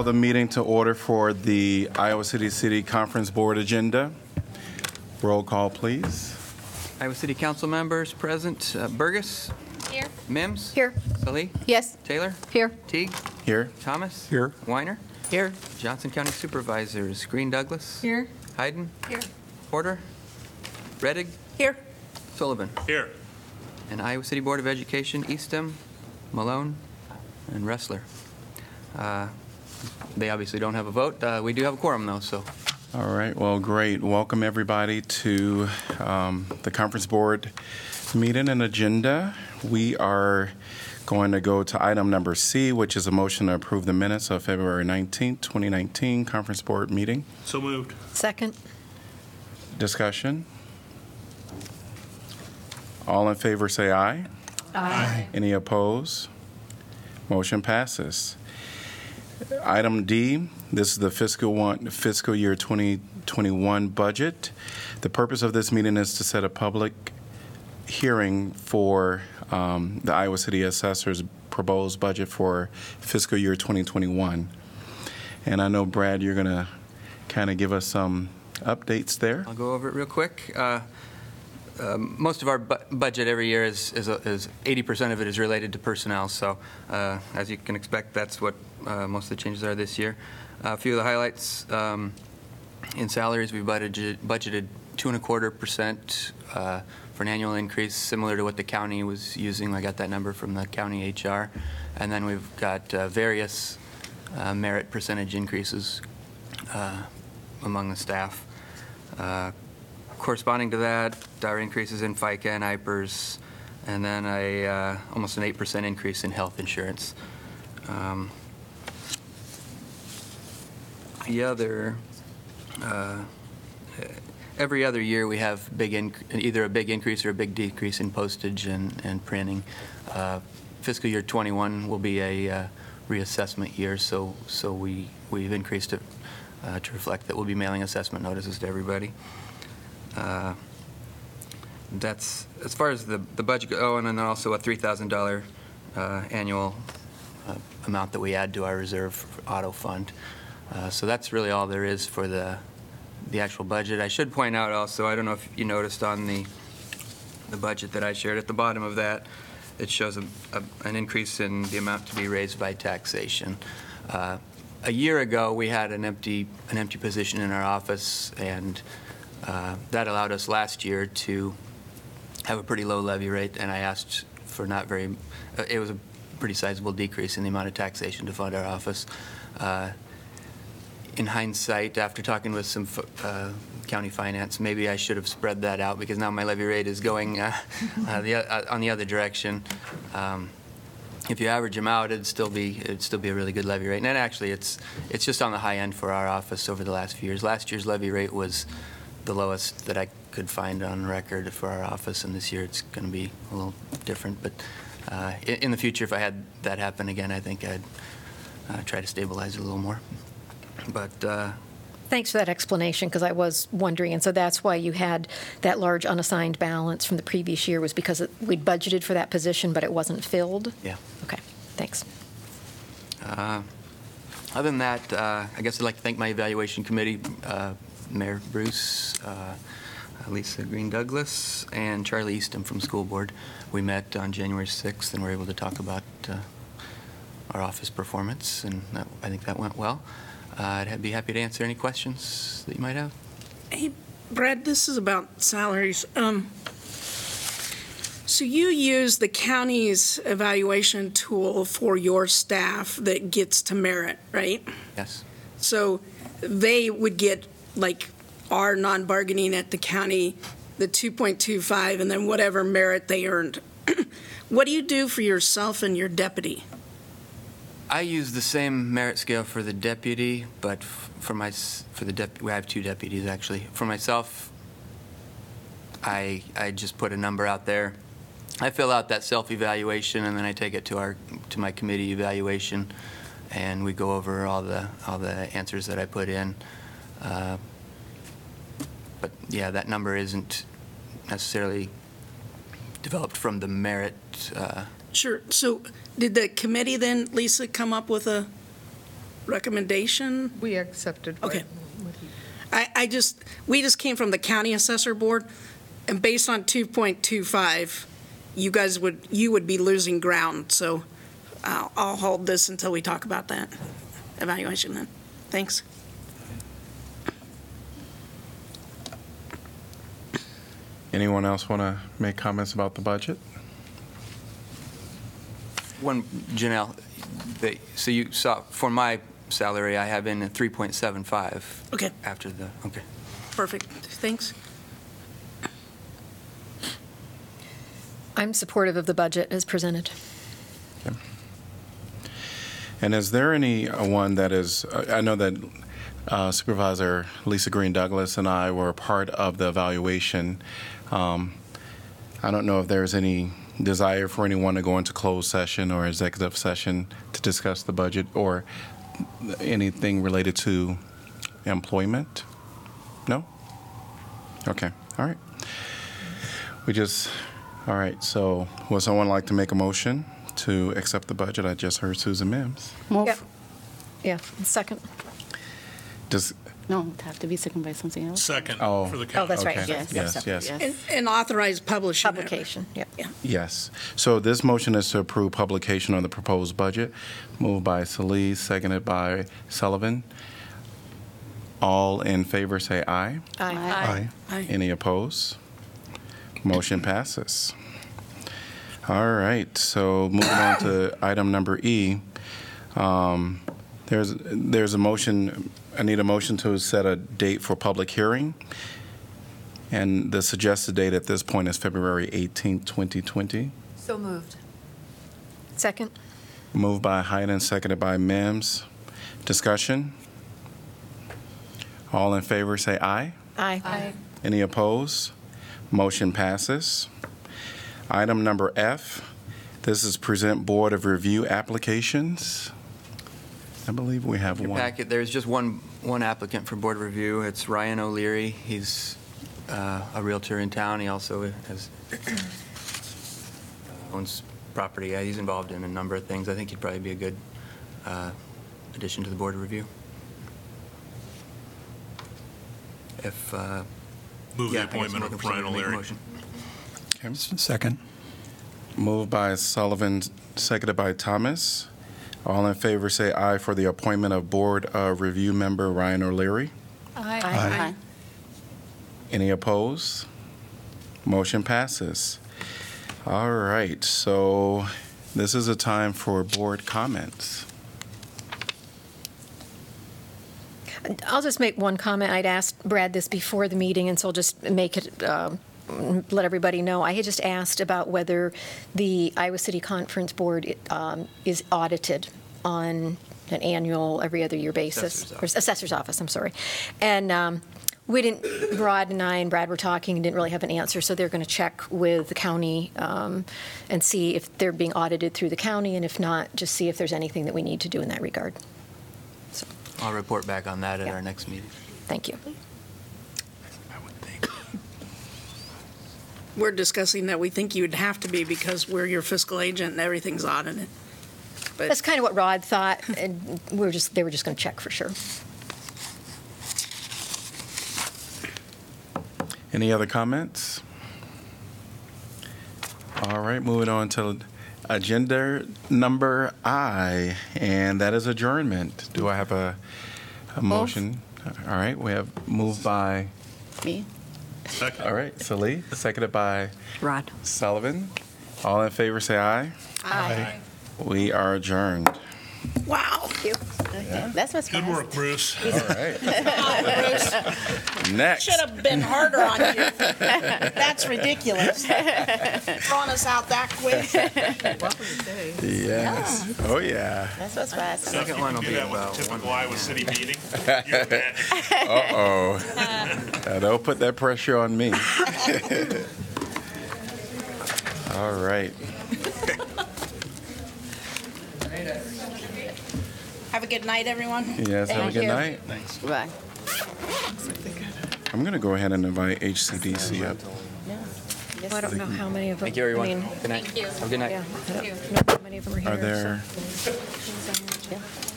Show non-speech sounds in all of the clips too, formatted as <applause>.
going to call the meeting to order for the Iowa City City Conference Board agenda. Roll call, please. Iowa City Council members present, uh, Bergus, Here. Mims. Here. Salih, Yes. Taylor, Here. Teague, Here. Thomas. Here. Weiner, Here. Johnson County Supervisors, Green Douglass. Here. Heiden, Here. Porter, Rettig, Here. Sullivan. Here. And Iowa City Board of Education, Eastham, Malone, and Wrestler. Uh, They obviously don't have a vote. Uh, We do have a quorum, though, so All right, well, great. Welcome, everybody, to um, the Conference Board meeting and agenda. We are going to go to item number C, which is a motion to approve the minutes of February 19th, 2019 Conference Board meeting. So moved. Second. Discussion? All in favor, say aye. Aye. Any opposed? Motion passes. Item D, this is the fiscal one, fiscal year 2021 budget. The purpose of this meeting is to set a public hearing for um, the Iowa City Assessor's proposed budget for fiscal year 2021. And I know, Brad, you're going to kind of give us some updates there. I'll go over it real quick. Uh, um, Most of our bu- budget every year is, is a- is 80% of it is related to personnel, so uh, as you can expect, that's what uh, most of the changes are this year. A few of the highlights, um, in salaries, we budgeted, budgeted two and a quarter percent uh, for an annual increase, similar to what the county was using. I got that number from the county HR. And then we've got uh, various uh, merit percentage increases uh, among the staff. Uh, Corresponding to that, our increases in FICA and IPERS, and then a, uh, almost an 8% increase in health insurance. Um, The other, uh, every other year, we have big, inc- either a big increase or a big decrease in postage and and printing. Uh, Fiscal year '21 will be a uh, reassessment year, so, so we, we've increased it uh, to reflect that we'll be mailing assessment notices to everybody. Uh, That's, as far as the, the budget, go- oh, and then also a $3,000 uh, annual uh, amount that we add to our reserve auto fund. Uh, So that's really all there is for the, the actual budget. I should point out also, I don't know if you noticed on the, the budget that I shared, at the bottom of that, it shows a, a- an increase in the amount to be raised by taxation. Uh, A year ago, we had an empty, an empty position in our office, and uh, that allowed us last year to have a pretty low levy rate, and I asked for not very, uh, it was a pretty sizable decrease in the amount of taxation to fund our office. Uh, In hindsight, after talking with some fo- uh, county finance, maybe I should have spread that out, because now my levy rate is going uh, uh, the uh, on the other direction. Um, If you average them out, it'd still be, it'd still be a really good levy rate. And actually, it's, it's just on the high end for our office over the last few years. Last year's levy rate was the lowest that I could find on record for our office, and this year it's going to be a little different. But uh, in in the future, if I had that happen again, I think I'd uh, try to stabilize it a little more. But uh, Thanks for that explanation, because I was wondering, and so that's why you had that large unassigned balance from the previous year, was because it- we'd budgeted for that position, but it wasn't filled? yeah. Okay, thanks. Uh, Other than that, uh, I guess I'd like to thank my evaluation committee, uh, Mayor Bruce, uh, Lisa Green Douglass, and Charlie Eastham from School Board. We met on January 6th and were able to talk about uh, our office performance, and that- I think that went well. Uh, I'd be happy to answer any questions that you might have. Hey, Brad, this is about salaries. Um, So you use the county's evaluation tool for your staff that gets to merit, right? Yes. So they would get, like, our non-bargaining at the county, the 2.25, and then whatever merit they earned. <clears throat> What do you do for yourself and your deputy? I use the same merit scale for the deputy, but for my, for the dep, we have two deputies, actually. For myself, I, I just put a number out there. I fill out that self-evaluation, and then I take it to our, to my committee evaluation, and we go over all the, all the answers that I put in. Uh, But, yeah, that number isn't necessarily developed from the merit uh, Sure, so did the committee then, Lisa, come up with a, recommendation? We accepted. what- Okay. I, I just, we just came from the county assessor board, and based on 2.25, you guys would, you would be losing ground, so I'll, I'll hold this until we talk about that evaluation then. Thanks. Anyone else want to make comments about the budget? One, Janelle, the- so you saw, for my salary, I have in a 3.75 Okay, after the, okay. perfect, thanks. I'm supportive of the budget as presented. And is there any uh, one that is, uh, I know that uh, Supervisor Lisa Green Douglass and I were part of the evaluation. Um, I don't know if there's any desire for anyone to go into closed session or executive session to discuss the budget or anything related to employment? No? Okay, all right. We just, all right, so would someone like to make a motion to accept the budget? I just heard Susan Mims. Yep. Move. Yeah, second. Does, No, it have to be second by something else. Second Oh. for the Oh, that's right. Okay. Yes, Yes, yes, yes. yes. And, and authorized publishing. it. Publication, yeah. yes. So this motion is to approve publication of the proposed budget, moved by Solis, seconded by Sullivan. All in favor, say aye. Aye. Aye. Aye. Any opposed? Motion passes. All right, so moving on to item number E. Um, There's, there's a motion, I need a motion to set a date for public hearing. And the suggested date at this point is February 18th, 2020. So moved. Second? Moved by Heiden, seconded by Mims. Discussion? All in favor, say aye. aye. Aye. Any opposed? Motion passes. Item number F, this is present Board of Review applications. I believe we have Your one. packet, there's just one, one applicant for board review. It's Ryan O'Leary. He's uh, a Realtor in town. He also has, <coughs> owns property. Yeah, He's involved in a number of things. I think he'd probably be a good uh, addition to the board of review. If, uh, Move the yeah, I guess appointment I'm of looking for Brian someone to make a O'Leary. motion. Second. Moved by Sullivan, seconded by Thomas. All in favor, say aye for the appointment of Board of Review member Ryan O'Leary. Aye. Aye. Any opposed? Motion passes. All right, so this is a time for board comments. I'll just make one comment. I'd asked Brad this before the meeting, and so I'll just make it, um, let everybody know. I had just asked about whether the Iowa City Conference Board um, is audited on an annual, every other year basis. Assessor's Or Assessor's Office, I'm sorry. And um, we didn't, Rod and I and Brad were talking and didn't really have an answer, so they're going to check with the county um, and see if they're being audited through the county, and if not, just see if there's anything that we need to do in that regard. So, I'll report back on that at Yeah. our next meeting. Thank you. I would think. We're discussing that we think you'd have to be because we're your fiscal agent and everything's on audited. That's kind of what Rod thought, and we were just, they were just going to check for sure. Any other comments? All right, moving on to agenda number I, and that is adjournment. Do I have a, a motion? All right, we have moved by, Me? Second. all right, Salih, seconded by Rod. Sullivan. All in favor, say aye. Aye. We are adjourned. Wow. That's what's Good work, Bruce. <laughs> All right. <laughs> Bruce. Next. Should have been harder on you. That's ridiculous. <laughs> Throwing us out that quick. Yes. Oh, yeah. That's what's fast. Second one will Do be that with about the one. typical Iowa City meeting. You're magic. Uh-oh. Now, Don't put that pressure on me. All right. Have a good night, everyone. Yes, have a Thank good you. night. Bye. I'm going to go ahead and invite HCDC up. Well, I don't know how many of them. Thank you, everyone. I mean, Good night. Have a good night. yeah, I don't know how many of them are here. Are so- there,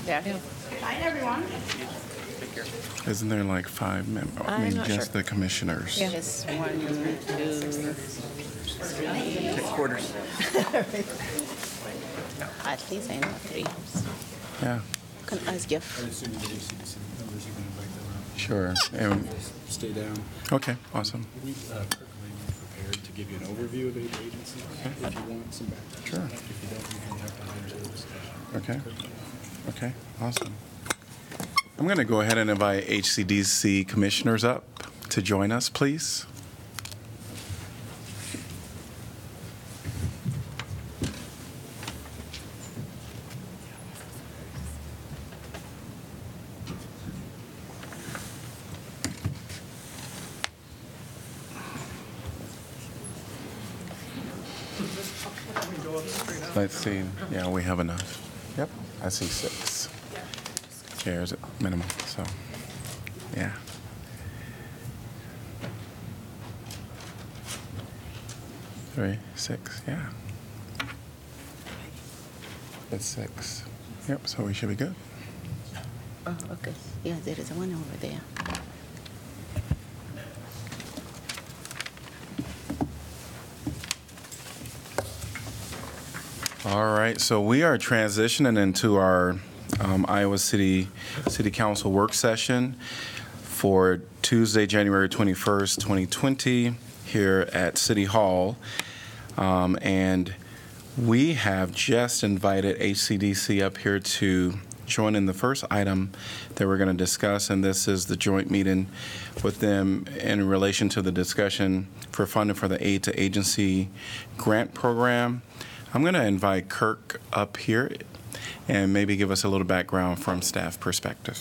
Yeah. There. Isn't there like five members? I I'm mean, not just sure. the commissioners? Yeah. Just one, two, three. Quarters. <laughs> At least I know three. Yeah, Can ask Jeff. assuming the HCDC members, you can invite them sure. And, out. Stay down. okay, awesome. We, uh, Kirk Lehmann prepared to give you an overview of each agency if you want some background. Sure. If you don't, you can have to enter the discussion. Okay. Okay, awesome. I'm going to go ahead and invite HCDC commissioners up to join us, please. Let's see. Yeah, we have enough. Yep, I see six chairs at minimum, so, yeah. Three, six, yeah. That's six. Yep, so we should be good. Oh, okay. Yeah, there is one over there. All right, so we are transitioning into our um, Iowa City City Council work session for Tuesday, January 21st, 2020, here at City Hall. Um, And we have just invited HCDC up here to join in the first item that we're going to discuss, and this is the joint meeting with them in relation to the discussion for funding for the aid to agency grant program. I'm going to invite Kirk up here and maybe give us a little background from staff perspective.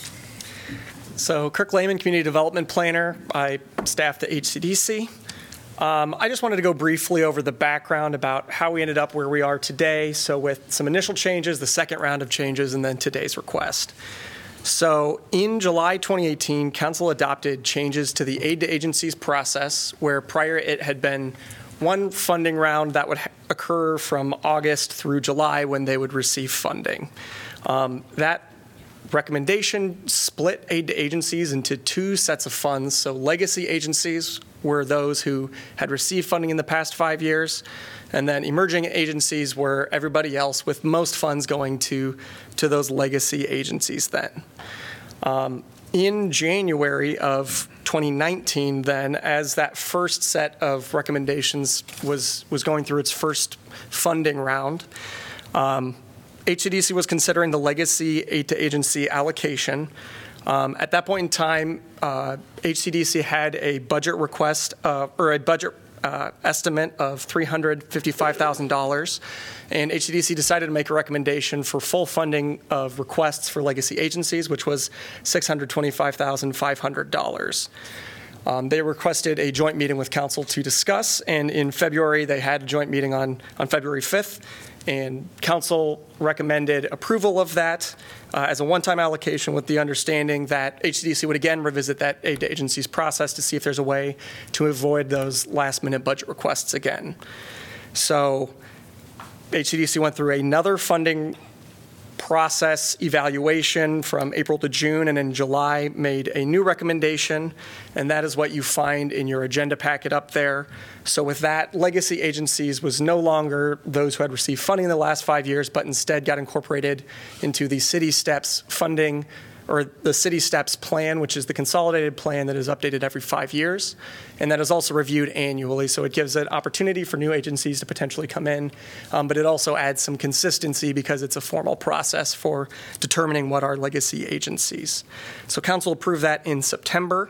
So Kirk Lehmann, Community Development Planner. I staff the HCDC. Um, I just wanted to go briefly over the background about how we ended up where we are today. So with some initial changes, the second round of changes, and then today's request. So in July 2018, Council adopted changes to the aid to agencies process, where prior it had been one funding round that would occur from August through July when they would receive funding. Um, that recommendation split aid to agencies into two sets of funds. So legacy agencies were those who had received funding in the past five years, and then emerging agencies were everybody else, with most funds going to to those legacy agencies. Then, um, in January of 2019, then as that first set of recommendations was was going through its first funding round. Um, HCDC was considering the legacy aid to agency allocation. Um, at that point in time, uh, HCDC had a budget request uh, or a budget uh, estimate of $355,000, and HCDC decided to make a recommendation for full funding of requests for legacy agencies, which was $625,500. Um, they requested a joint meeting with council to discuss, and in February, they had a joint meeting on, on February 5th, and council recommended approval of that uh, as a one-time allocation with the understanding that HCDC would again revisit that aid to agencies process to see if there's a way to avoid those last-minute budget requests again. So HCDC went through another funding process evaluation from April to June, and in July made a new recommendation, and that is what you find in your agenda packet up there. So with that, legacy agencies was no longer those who had received funding in the last five years, but instead got incorporated into the City Steps funding or the City Steps plan, which is the consolidated plan that is updated every five years, and that is also reviewed annually. So it gives an opportunity for new agencies to potentially come in, um, but it also adds some consistency because it's a formal process for determining what are legacy agencies. So Council approved that in September,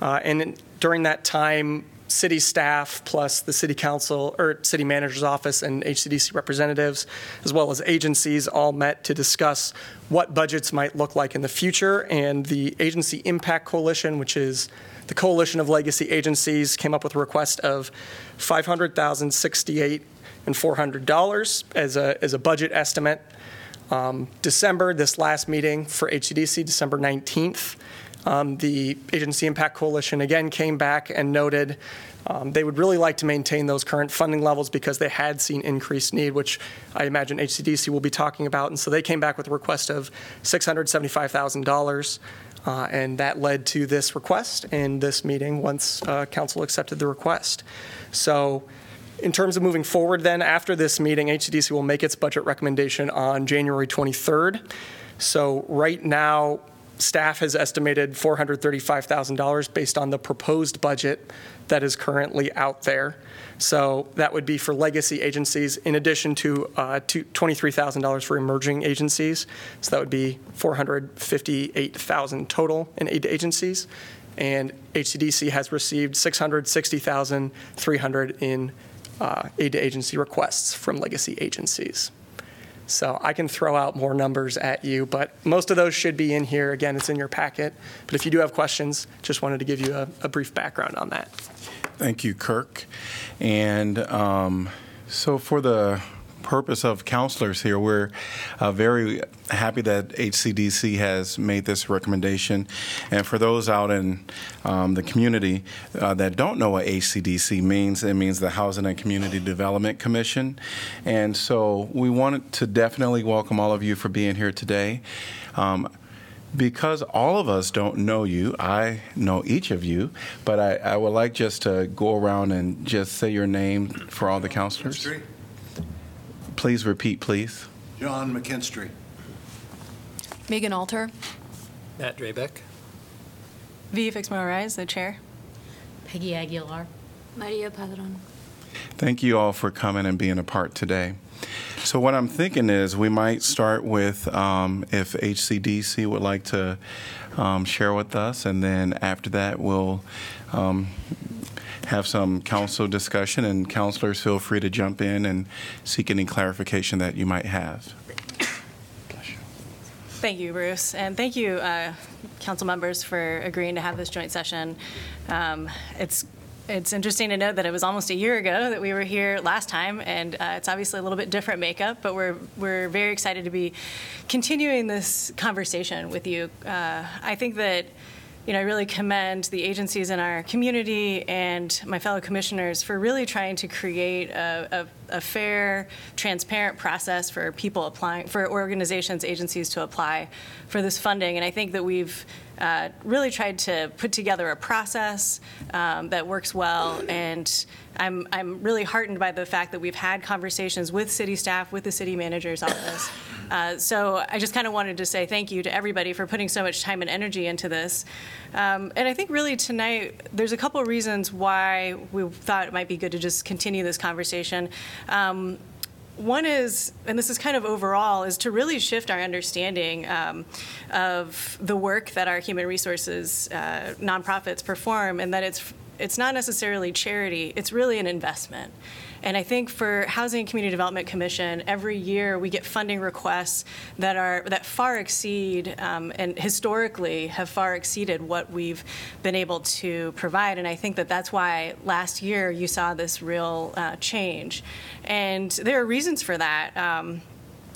uh, and in- during that time, city staff plus the city council or city manager's office and HCDC representatives, as well as agencies, all met to discuss what budgets might look like in the future. And the Agency Impact Coalition, which is the coalition of legacy agencies, came up with a request of 500,068 and $400 as a as a budget estimate. Um, December, this last meeting for HCDC, December 19th, Um, The Agency Impact Coalition again came back and noted um, they would really like to maintain those current funding levels because they had seen increased need, which I imagine HCDC will be talking about. And so they came back with a request of $675,000. Uh, And that led to this request and this meeting once uh, council accepted the request. So in terms of moving forward then, after this meeting, HCDC will make its budget recommendation on January 23rd. So right now, staff has estimated $435,000 based on the proposed budget that is currently out there. So that would be for legacy agencies, in addition to uh, $23,000 for emerging agencies. So that would be $458,000 total in aid agencies. And HCDC has received 660,300 in uh, aid to agency requests from legacy agencies. So I can throw out more numbers at you, but most of those should be in here. Again, it's in your packet. But if you do have questions, just wanted to give you a, a brief background on that. Thank you, Kirk. And um, so, for the purpose of counselors here, we're uh, very happy that HCDC has made this recommendation. And for those out in um, the community uh, that don't know what HCDC means, it means the Housing and Community Development Commission. And so, we wanted to definitely welcome all of you for being here today. Um, because all of us don't know you, I know each of you, but I, I would like just to go around and just say your name for all the counselors. McKinstry. Please repeat, please. John McKinstry. Megan Alter, Matt Drabek. V. Fixmer-Oraiz, the chair. Peggy Aguilar. Maria Padron. Thank you all for coming and being a part today. So, what I'm thinking is we might start with um, if HCDC would like to um, share with us, and then after that, we'll um, have some council discussion, and counselors feel free to jump in and seek any clarification that you might have. Thank you, Bruce, and thank you, uh, council members, for agreeing to have this joint session. Um, It's it's interesting to note that it was almost a year ago that we were here last time, and uh, it's obviously a little bit different makeup, but we're we're very excited to be continuing this conversation with you. Uh, I think that you know, I really commend the agencies in our community and my fellow commissioners for really trying to create a, a, a fair, transparent process for people applying, for organizations, agencies to apply for this funding. And I think that we've uh, really tried to put together a process um, that works well. And I'm, I'm really heartened by the fact that we've had conversations with city staff, with the city manager's office. Uh, so I just kind of wanted to say thank you to everybody for putting so much time and energy into this. Um, and I think really tonight, there's a couple reasons why we thought it might be good to just continue this conversation. Um, one is, and this is kind of overall, is to really shift our understanding um, of the work that our human resources uh, nonprofits perform, and that it's it's not necessarily charity; it's really an investment. And I think for Housing and Community Development Commission, every year we get funding requests that are that far exceed um, and historically have far exceeded what we've been able to provide. And I think that that's why last year you saw this real uh, change. And there are reasons for that. Um,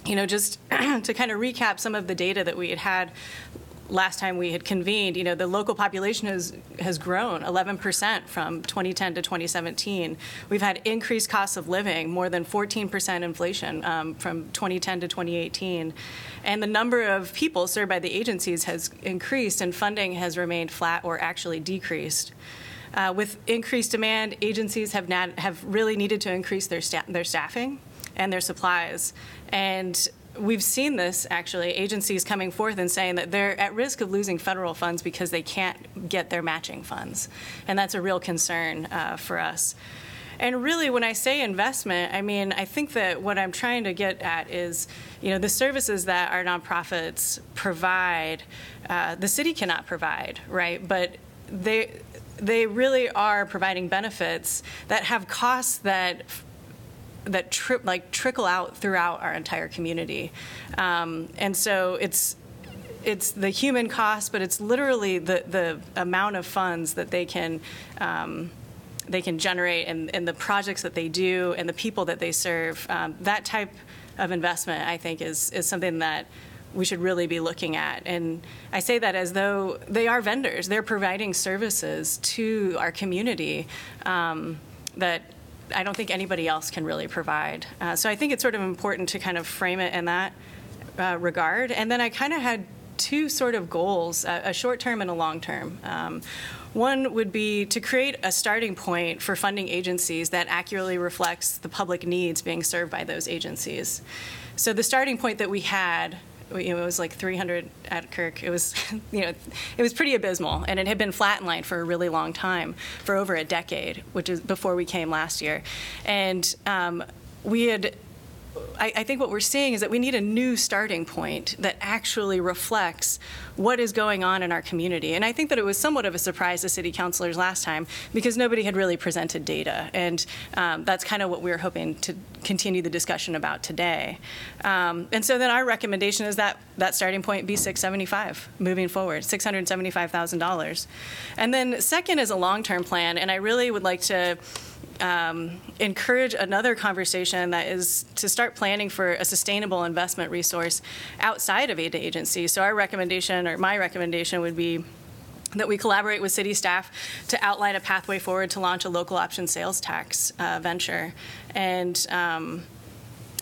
you know, just <clears throat> to kind of recap some of the data that we had had last time we had convened, you know, the local population has has grown 11% from 2010 to 2017. We've had increased costs of living, more than 14% inflation um, from 2010 to 2018, and the number of people served by the agencies has increased, and funding has remained flat or actually decreased. Uh, with increased demand, agencies have not, have really needed to increase their sta- their staffing and their supplies, and we've seen this actually agencies coming forth and saying that they're at risk of losing federal funds because they can't get their matching funds. And that's a real concern uh, for us. And really when i say investment i mean i think that what i'm trying to get at is you know the services that our nonprofits provide uh, the city cannot provide right? But they they really are providing benefits that have costs that that tri- like trickle out throughout our entire community. Um, and so it's it's the human cost, but it's literally the the amount of funds that they can. Um, they can generate and, and the projects that they do and the people that they serve. Um, that type of investment, I think, is, is something that we should really be looking at. And I say that as though they are vendors. They're providing services to our community um, that I don't think anybody else can really provide. Uh, so I think it's sort of important to kind of frame it in that uh, regard. And then I kind of had two sort of goals a, a short term and a long term. Um, one would be to create a starting point for funding agencies that accurately reflects the public needs being served by those agencies. So the starting point that we had it was like 300 at Kirk. It was, <laughs> you know, it was pretty abysmal, and it had been flatlined for a really long time, for over a decade, which is before we came last year, and um, we had. I, I think what we're seeing is that we need a new starting point that actually reflects what is going on in our community. And I think that it was somewhat of a surprise to city councilors last time because nobody had really presented data. And um, that's kind of what we're hoping to continue the discussion about today. Um, and so then our recommendation is that that starting point be 675 moving forward, $675,000. And then second is a long-term plan. And I really would like to um, encourage another conversation that is to start planning for a sustainable investment resource outside of aid agencies. So our recommendation, or my recommendation, would be that we collaborate with city staff to outline a pathway forward to launch a local option sales tax uh, venture. And um,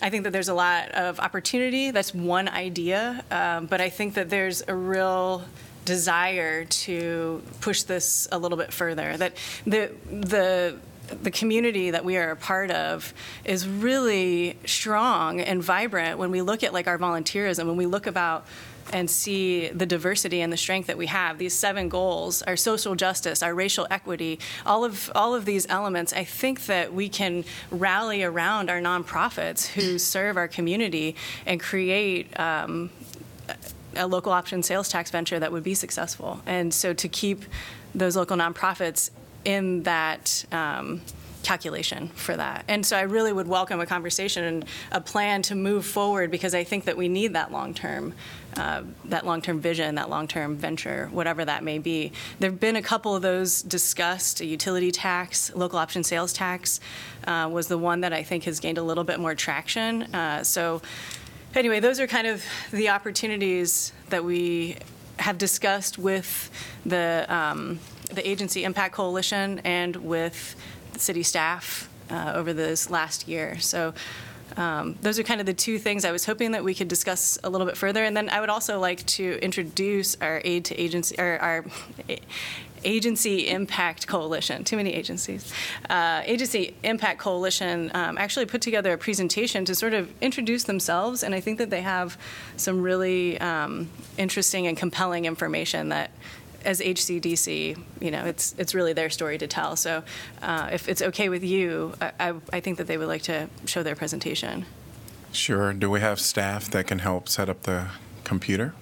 I think that there's a lot of opportunity. That's one idea, um, but I think that there's a real desire to push this a little bit further. That the the the community that we are a part of is really strong and vibrant when we look at like our volunteerism when we look about and see the diversity and the strength that we have. These seven goals our social justice our racial equity all of all of these elements i think that we can rally around our nonprofits who serve our community and create um, a local option sales tax venture that would be successful. And so to keep those local nonprofits in that um, calculation for that. And so I really would welcome a conversation and a plan to move forward because I think that we need that long term. Uh, that long-term vision, that long-term venture, whatever that may be. There have been a couple of those discussed. A utility tax, local option sales tax, uh, was the one that I think has gained a little bit more traction. Uh, so, anyway, those are kind of the opportunities that we have discussed with the um, the Agency Impact Coalition and with the city staff uh, over this last year. So um, those are kind of the two things I was hoping that we could discuss a little bit further. And then I would also like to introduce our aid to agency, or our Agency Impact Coalition. Too many agencies. Uh, Agency Impact Coalition um, actually put together a presentation to sort of introduce themselves, and I think that they have some really um, interesting and compelling information that as HCDC, you know, it's it's really their story to tell. So, uh, if it's okay with you, I, I, I think that they would like to show their presentation. Sure. Do we have staff that can help set up the computer?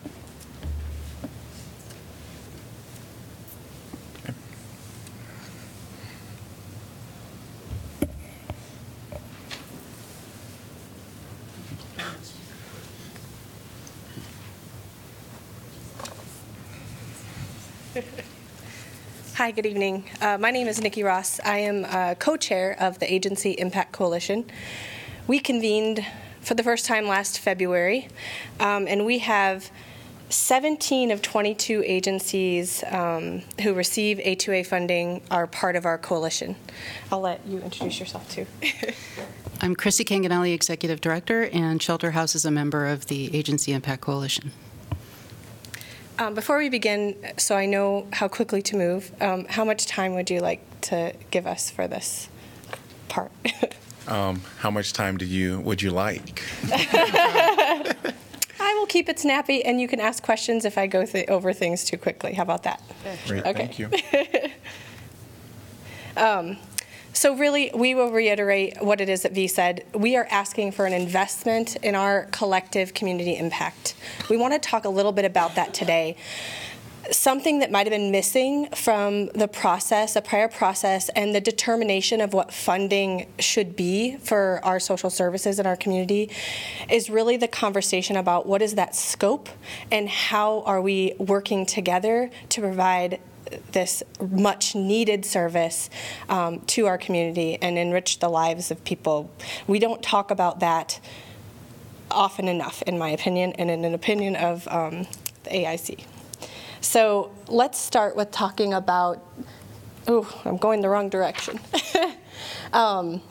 Hi, good evening. Uh, my name is Nikki Ross. I am uh, co chair of the Agency Impact Coalition. We convened for the first time last February, um, and we have 17 of 22 agencies um, who receive A2A funding are part of our coalition. I'll let you introduce yourself too. <laughs> I'm Crissy Canganelli, Executive Director, and Shelter House is a member of the Agency Impact Coalition. Um, before we begin, so I know how quickly to move, um, how much time would you like to give us for this part? <laughs> Um, how much time do you would you like? <laughs> I will keep it snappy, and you can ask questions if I go th- over things too quickly. How about that? Great, Okay. thank you. <laughs> Um, so really, we will reiterate what it is that V said. We are asking for an investment in our collective community impact. We want to talk a little bit about that today. Something that might have been missing from the process, a prior process, and the determination of what funding should be for our social services in our community is really the conversation about what is that scope and how are we working together to provide this much needed service um, to our community and enrich the lives of people. We don't talk about that often enough, in my opinion, and in an opinion of um, the AIC. So let's start with talking about. Oh, I'm going the wrong direction. <laughs> um,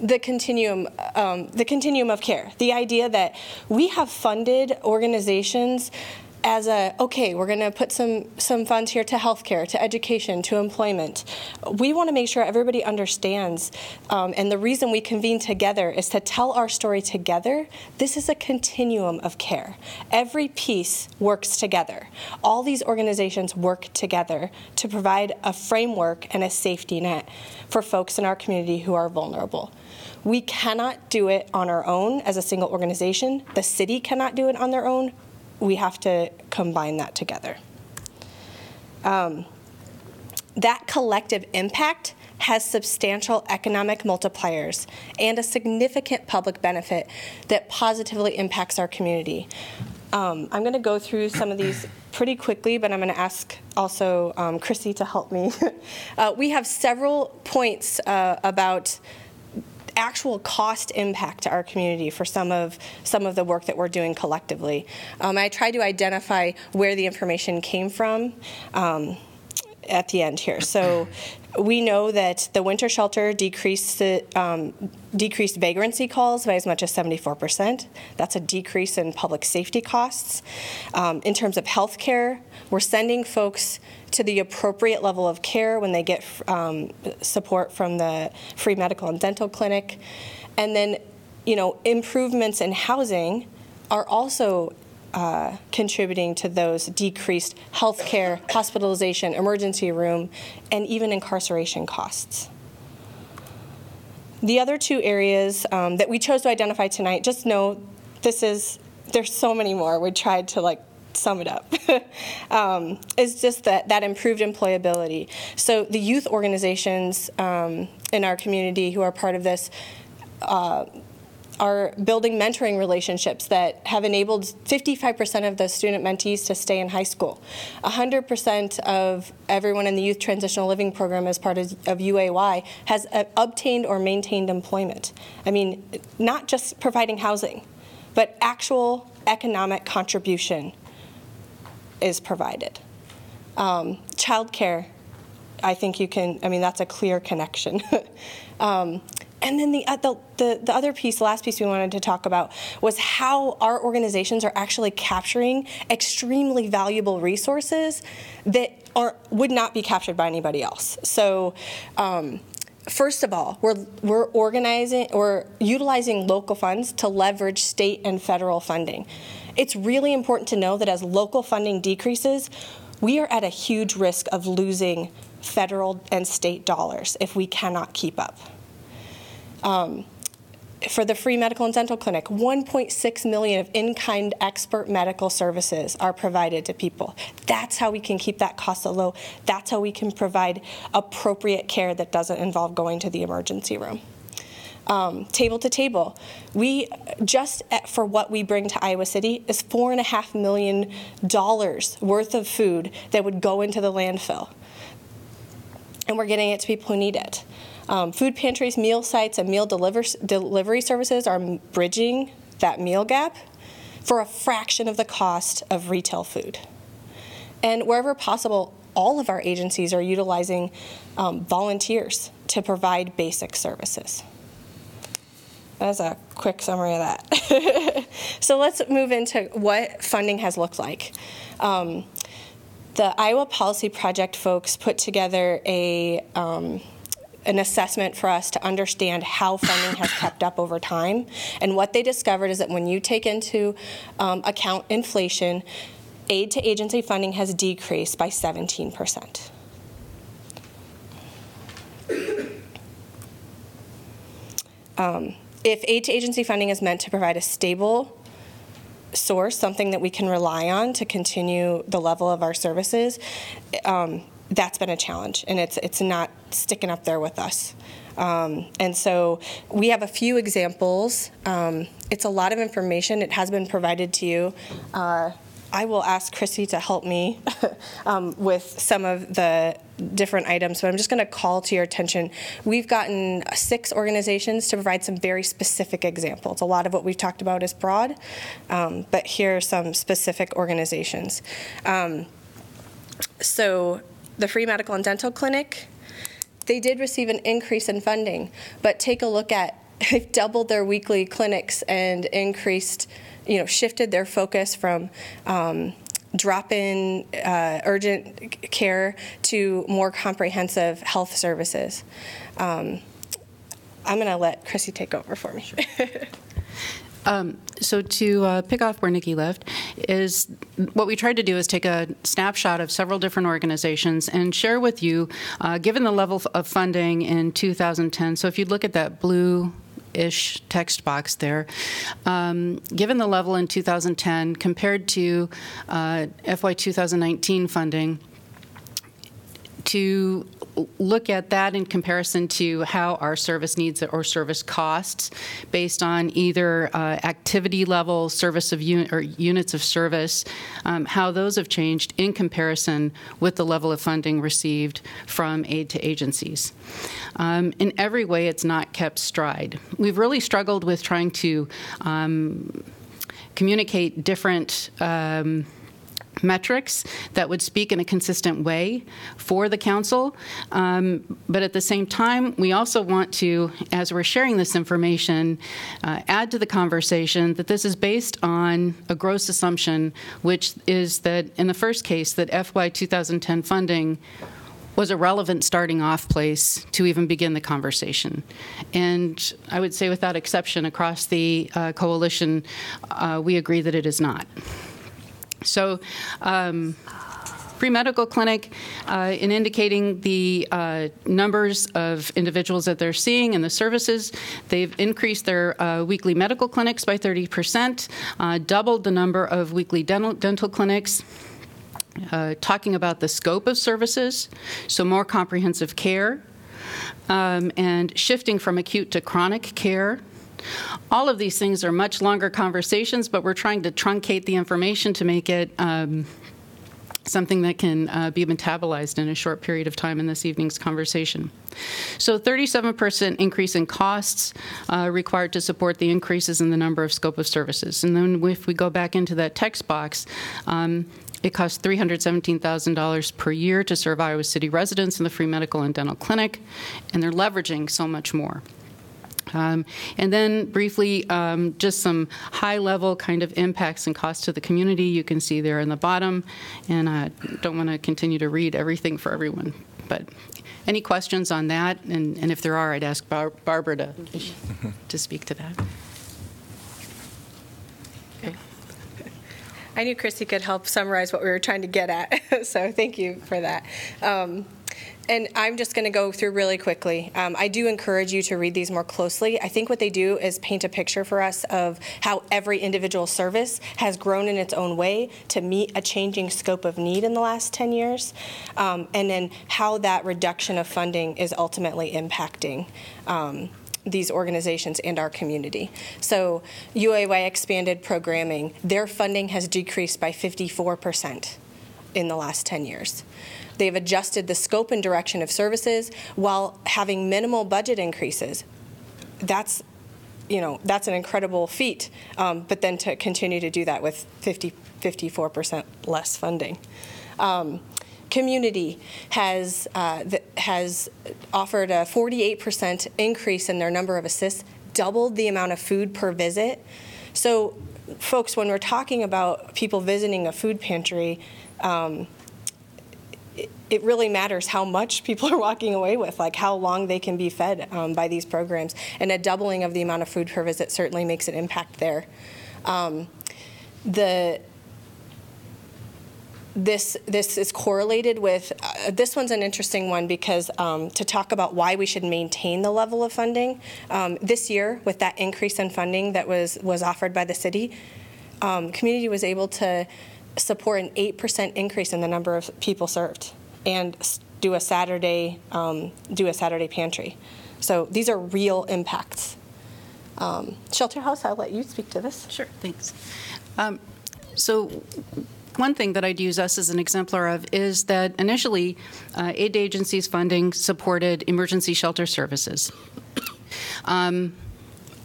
the continuum, um, the continuum of care. The idea that we have funded organizations as a okay, we're going to put some some funds here to healthcare, to education, to employment. We want to make sure everybody understands, um, and the reason we convene together is to tell our story together. This is a continuum of care. Every piece works together. All these organizations work together to provide a framework and a safety net for folks in our community who are vulnerable. We cannot do it on our own as a single organization. The city cannot do it on their own we have to combine that together. Um, that collective impact has substantial economic multipliers and a significant public benefit that positively impacts our community. Um, I'm going to go through some of these pretty quickly, but I'm going to ask also um, Crissy to help me. <laughs> uh, we have several points uh, about actual cost impact to our community for some of some of the work that we're doing collectively. Um, I tried to identify where the information came from. Um, at the end here. So <clears throat> we know that the winter shelter decreased um, decreased vagrancy calls by as much as 74%. That's a decrease in public safety costs. Um, in terms of health care, we're sending folks to the appropriate level of care when they get um, support from the free medical and dental clinic. And then, you know, improvements in housing are also uh, contributing to those decreased healthcare, hospitalization, emergency room, and even incarceration costs. The other two areas um, that we chose to identify tonight, just know this is, there's so many more. We tried to like sum it up, <laughs> um, is just that, that improved employability. So the youth organizations um, in our community who are part of this uh, are building mentoring relationships that have enabled 55% of the student mentees to stay in high school. 100% of everyone in the Youth Transitional Living Program as part of, of UAY has uh, obtained or maintained employment. I mean, not just providing housing, but actual economic contribution is provided. Um, childcare, I think you can, I mean, that's a clear connection. <laughs> um, and then the, uh, the, the, the, other piece, the last piece we wanted to talk about was how our organizations are actually capturing extremely valuable resources that are, would not be captured by anybody else. So, um, first of all, we're, we're organizing or utilizing local funds to leverage state and federal funding. It's really important to know that as local funding decreases, we are at a huge risk of losing federal and state dollars if we cannot keep up. Um, for the free medical and dental clinic, 1.6 million of in-kind expert medical services are provided to people. That's how we can keep that cost so low. That's how we can provide appropriate care that doesn't involve going to the emergency room. Um, table to table, we just at, for what we bring to Iowa City is four and a half million dollars worth of food that would go into the landfill, and we're getting it to people who need it. Um, food pantries, meal sites, and meal deliver, delivery services are bridging that meal gap for a fraction of the cost of retail food. And wherever possible, all of our agencies are utilizing um, volunteers to provide basic services. That's a quick summary of that. <laughs> so let's move into what funding has looked like. Um, the Iowa Policy Project folks put together a um, an assessment for us to understand how funding has <coughs> kept up over time. And what they discovered is that when you take into um, account inflation, aid to agency funding has decreased by 17%. Um, if aid to agency funding is meant to provide a stable source, something that we can rely on to continue the level of our services, um, that's been a challenge, and it's it's not sticking up there with us. Um, and so we have a few examples. Um, it's a lot of information. It has been provided to you. Uh, I will ask Crissy to help me <laughs> um, with some of the different items, but I'm just going to call to your attention. We've gotten six organizations to provide some very specific examples. A lot of what we've talked about is broad, um, but here are some specific organizations. Um, so, the Free Medical and Dental Clinic, they did receive an increase in funding, but take a look at <laughs> they've doubled their weekly clinics and increased, you know, shifted their focus from um, drop-in uh, urgent care to more comprehensive health services. Um, I'm going to let Crissy take over for me. <laughs> Um, so to uh, pick off where Nikki left is what we tried to do is take a snapshot of several different organizations and share with you, uh, given the level of funding in 2010. So if you look at that blue ish text box there. Um, given the level in 2010 compared to uh, FY 2019 funding, to look at that in comparison to how our service needs or service costs based on either uh, activity level, service of un- or units of service, um, how those have changed in comparison with the level of funding received from aid to agencies. Um, in every way, it's not kept stride. We've really struggled with trying to um, communicate different. Metrics that would speak in a consistent way for the council. Um, but at the same time, we also want to, as we're sharing this information, uh, add to the conversation that this is based on a gross assumption, which is that in the first case, that FY 2010 funding was a relevant starting off place to even begin the conversation. And I would say, without exception, across the uh, coalition, uh, we agree that it is not. So, um, Free Medical Clinic, uh, in indicating the uh, numbers of individuals that they're seeing and the services, they've increased their uh, weekly medical clinics by 30%, uh, doubled the number of weekly dental, dental clinics. Uh, talking about the scope of services, so more comprehensive care, um, and shifting from acute to chronic care. All of these things are much longer conversations, but we're trying to truncate the information to make it um, something that can uh, be metabolized in a short period of time in this evening's conversation. So, 37% increase in costs uh, required to support the increases in the number of scope of services. And then, if we go back into that text box, um, it costs $317,000 per year to serve Iowa City residents in the free medical and dental clinic, and they're leveraging so much more. Um, and then briefly, um, just some high level kind of impacts and costs to the community you can see there in the bottom. And I don't want to continue to read everything for everyone. But any questions on that? And, and if there are, I'd ask Bar- Barbara to, <laughs> to speak to that. Okay. <laughs> I knew Crissy could help summarize what we were trying to get at, <laughs> so thank you for that. Um, and I'm just going to go through really quickly. Um, I do encourage you to read these more closely. I think what they do is paint a picture for us of how every individual service has grown in its own way to meet a changing scope of need in the last 10 years, um, and then how that reduction of funding is ultimately impacting. Um, these organizations and our community. So, UAY expanded programming, their funding has decreased by 54% in the last 10 years. They've adjusted the scope and direction of services while having minimal budget increases. That's you know that's an incredible feat, um, but then to continue to do that with 50, 54% less funding. Um, community has uh, has offered a 48% increase in their number of assists, doubled the amount of food per visit. So, folks, when we're talking about people visiting a food pantry, um, it, really matters how much people are walking away with, like how long they can be fed um, by these programs. And a doubling of the amount of food per visit certainly makes an impact there. Um, the this this is correlated with uh, this one's an interesting one because um, to talk about why we should maintain the level of funding um, this year with that increase in funding that was was offered by the city um, community was able to support an 8% increase in the number of people served and do a saturday um, do a saturday pantry. So these are real impacts. Um, shelter house i'll let you speak to this. Sure thanks. Um, so one thing that I'd use us as an exemplar of is that initially, uh, aid agencies funding supported emergency shelter services. Um,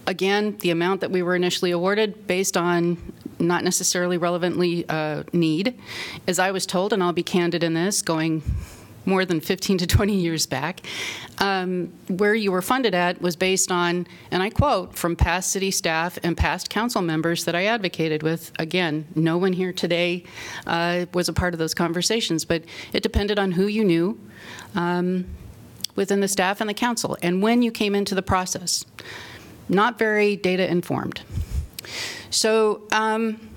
Again, the amount that we were initially awarded based on not necessarily relevantly uh, need, as I was told, and I'll be candid in this, going more than 15 to 20 years back, um, where you were funded at was based on, and I quote, from past city staff and past council members that I advocated with. Again, no one here today uh, was a part of those conversations, but it depended on who you knew um, within the staff and the council and when you came into the process. Not very data informed. So, um,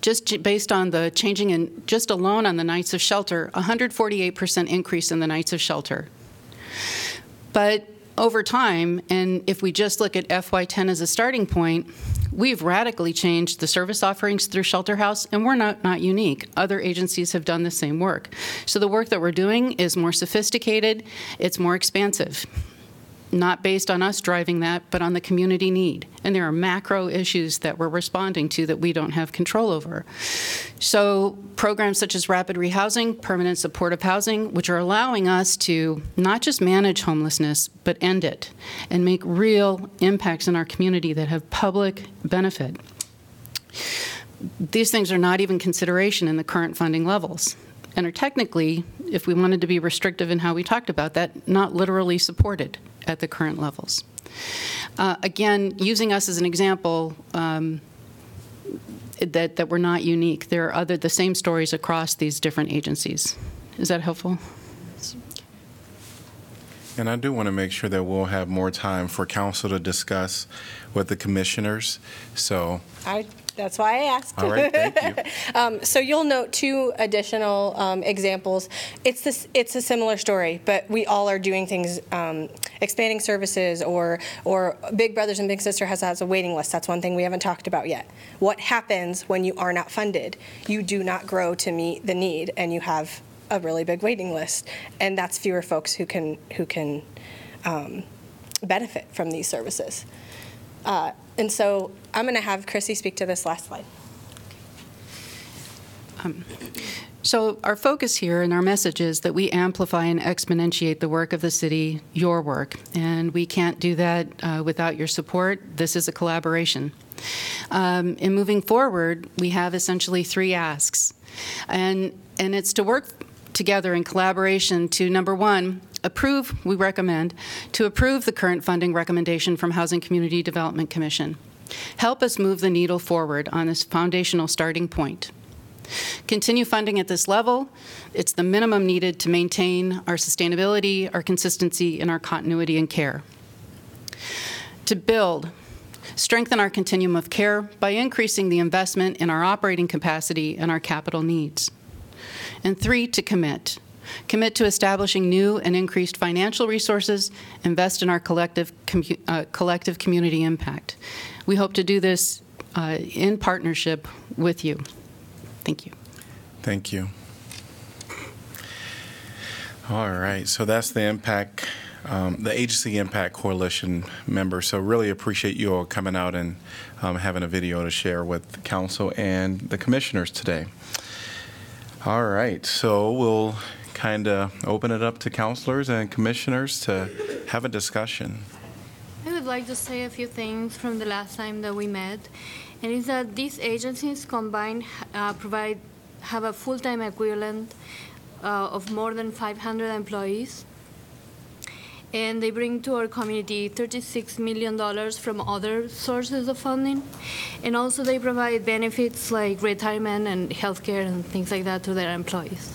just based on the changing in, just alone on the nights of shelter, 148% increase in the nights of shelter. But over time, and if we just look at FY10 as a starting point, we've radically changed the service offerings through Shelter House, and we're not, not unique. Other agencies have done the same work. So the work that we're doing is more sophisticated, it's more expansive not based on us driving that, but on the community need. And there are macro issues that we're responding to that we don't have control over. So, programs such as rapid rehousing, permanent supportive housing, which are allowing us to not just manage homelessness, but end it and make real impacts in our community that have public benefit. These things are not even consideration in the current funding levels and are technically, if we wanted to be restrictive in how we talked about that, not literally supported at the current levels. Uh, again, using us as an example, um, that, that we're not unique. There are other the same stories across these different agencies. Is that helpful? And I do want to make sure that we'll have more time for council to discuss with the commissioners. So, I, that's why I asked. all right, thank you. <laughs> Um, So you'll note two additional um, examples. It's this, it's a similar story, but we all are doing things, um, expanding services, or, or Big Brothers and Big Sister has, has a waiting list. That's one thing we haven't talked about yet. What happens when you are not funded? You do not grow to meet the need, and you have a really big waiting list, and that's fewer folks who can, who can um, benefit from these services. Uh, And so I'm going to have Crissy speak to this last slide. So, our focus here and our message is that we amplify and exponentiate the work of the city, your work, and we can't do that uh, without your support. This is a collaboration. Um, in moving forward, we have essentially three asks, and and it's to work together in collaboration to number one. Approve, we recommend, to approve the current funding recommendation from Housing Community Development Commission. Help us move the needle forward on this foundational starting point. Continue funding at this level. It's the minimum needed to maintain our sustainability, our consistency, and our continuity in care. To build, strengthen our continuum of care by increasing the investment in our operating capacity and our capital needs. And three, to commit. Commit to establishing new and increased financial resources, invest in our collective, commu- uh, collective community impact. We hope to do this uh, in partnership with you. Thank you. Thank you. All right, so that's the impact, um, the Agency Impact Coalition member. So really appreciate you all coming out and um, having a video to share with the council and the commissioners today. All right, so we'll kind of open it up to counselors and commissioners to have a discussion. I would like to say a few things from the last time that we met, and is that these agencies combined uh, provide have a full-time equivalent uh, of more than 500 employees, and they bring to our community 36 million dollars from other sources of funding, and also they provide benefits like retirement and healthcare and things like that to their employees.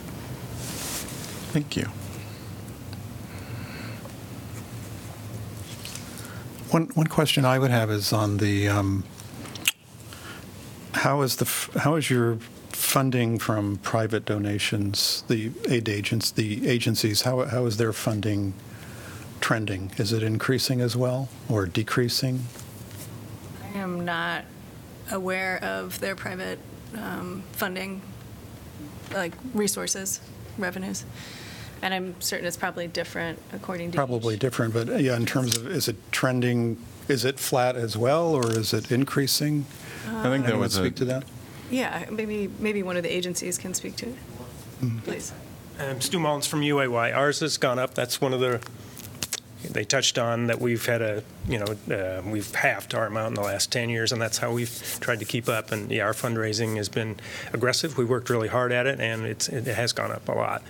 Thank you. One, one question I would have is on the, um, how is the, how is your funding from private donations, the aid agents, the agencies, how, how is their funding trending? Is it increasing as well or decreasing? I am not aware of their private um, funding, like resources, revenues. And I'm certain it's probably different according to Probably different, but yeah, in terms of, is it trending, is it flat as well or is it increasing? I think that would was a, speak to that? Yeah, maybe, maybe one of the agencies can speak to it, please. Um, Stu Mullins from UAY. Ours has gone up. That's one of the, they touched on that we've had a, you know, uh, we've halved our amount in the last 10 years, and that's how we've tried to keep up. And yeah, our fundraising has been aggressive. We worked really hard at it, and it's, it has gone up a lot.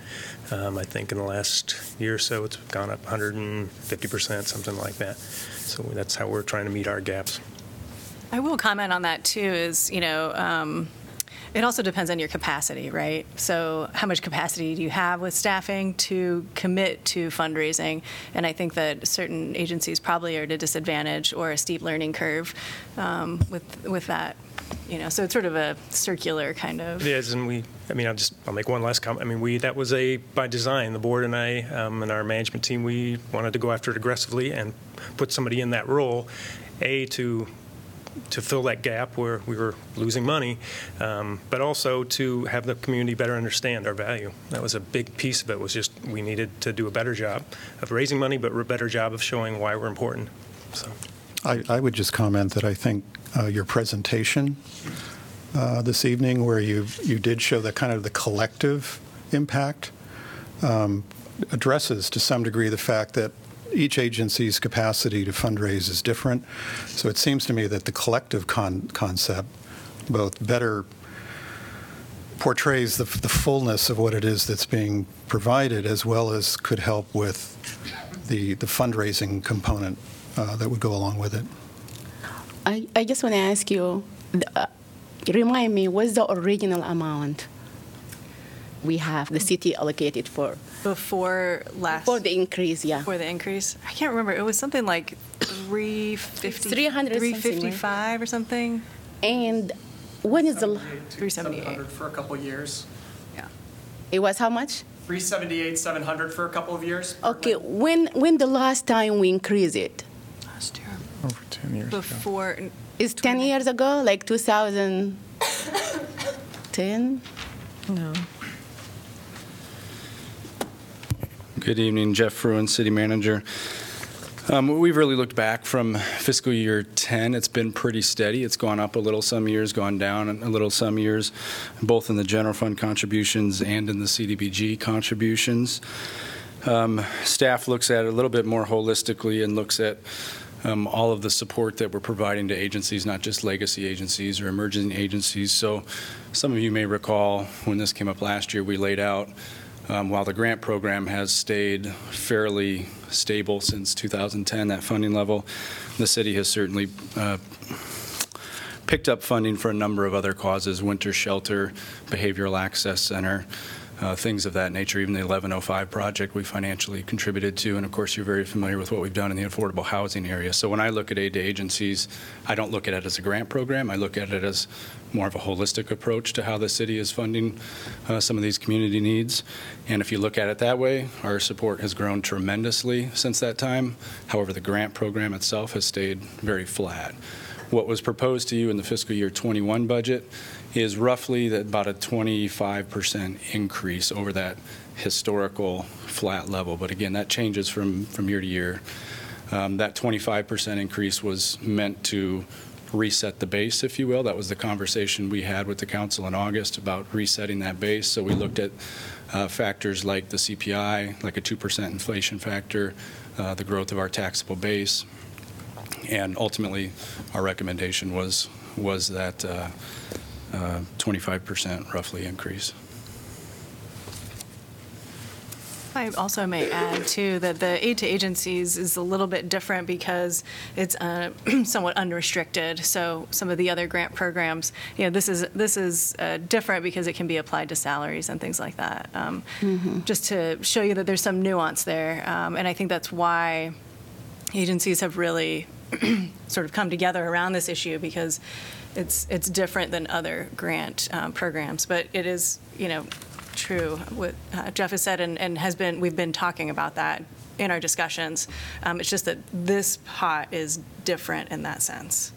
Um, I think in the last year or so, it's gone up 150%, something like that. So that's how we're trying to meet our gaps. I will comment on that too, is, you know, um, it also depends on your capacity, right? So how much capacity do you have with staffing to commit to fundraising? And I think that certain agencies probably are at a disadvantage or a steep learning curve um, with, with that, you know, so it's sort of a circular kind of. It is, and we, I mean, I'll just, I'll make one last comment. I mean, we, that was a, by design, the board and I, um, and our management team, we wanted to go after it aggressively and put somebody in that role, A, to, to fill that gap where we were losing money, um, but also to have the community better understand our value. That was a big piece of it, was just, we needed to do a better job of raising money, but a better job of showing why we're important, so. I, I would just comment that I think uh, your presentation uh, this evening, where you, you did show the kind of the collective impact, um, addresses to some degree the fact that each agency's capacity to fundraise is different. So it seems to me that the collective con- concept both better portrays the, the fullness of what it is that's being provided, as well as could help with the, the fundraising component uh, that would go along with it. I, I just want to ask you, uh, remind me, what's the original amount we have, the city allocated for? Before last. For the increase, yeah. Before the increase? I can't remember. It was something like 350. 300 355 or something. And when is the, 378. For a couple of years. Yeah. It was how much? 378, 700 for a couple of years. Okay, when, when the last time we increased it? Last year. Over 10 years ago. Before. It's 10 years ago, like 2010? No. Good evening, Geoff Fruin, City Manager. Um, We've really looked back from fiscal year 10. It's been pretty steady. It's gone up a little some years, gone down a little some years, both in the general fund contributions and in the CDBG contributions. Um, Staff looks at it a little bit more holistically and looks at um, all of the support that we're providing to agencies, not just legacy agencies or emerging agencies. So some of you may recall when this came up last year, we laid out um, while the grant program has stayed fairly stable since 2010, that funding level, the city has certainly uh, picked up funding for a number of other causes, winter shelter, behavioral access center, uh, things of that nature. Even the 1105 project we financially contributed to, and of course you're very familiar with what we've done in the affordable housing area. So when I look at aid to agencies, I don't look at it as a grant program. I look at it as more of a holistic approach to how the city is funding uh, some of these community needs. And if you look at it that way, our support has grown tremendously since that time. However, the grant program itself has stayed very flat. What was proposed to you in the fiscal year 21 budget is roughly about a 25% increase over that historical flat level. But again, that changes from, from year to year. Um, that 25% increase was meant to reset the base, if you will. That was the conversation we had with the council in August about resetting that base. So we looked at uh, factors like the CPI, like a 2% inflation factor, uh, the growth of our taxable base, and ultimately our recommendation was was that uh, uh, 25% roughly increase. I also may add, too, that the aid to agencies is a little bit different because it's uh, <clears throat> somewhat unrestricted. So some of the other grant programs, you know, this is, this is uh, different because it can be applied to salaries and things like that. Um, Just to show you that there's some nuance there. Um, And I think that's why agencies have really <clears throat> sort of come together around this issue because it's, it's different than other grant um, programs. But it is, you know, true what uh, Geoff has said and, and has been, we've been talking about that in our discussions. Um, It's just that this pot is different in that sense.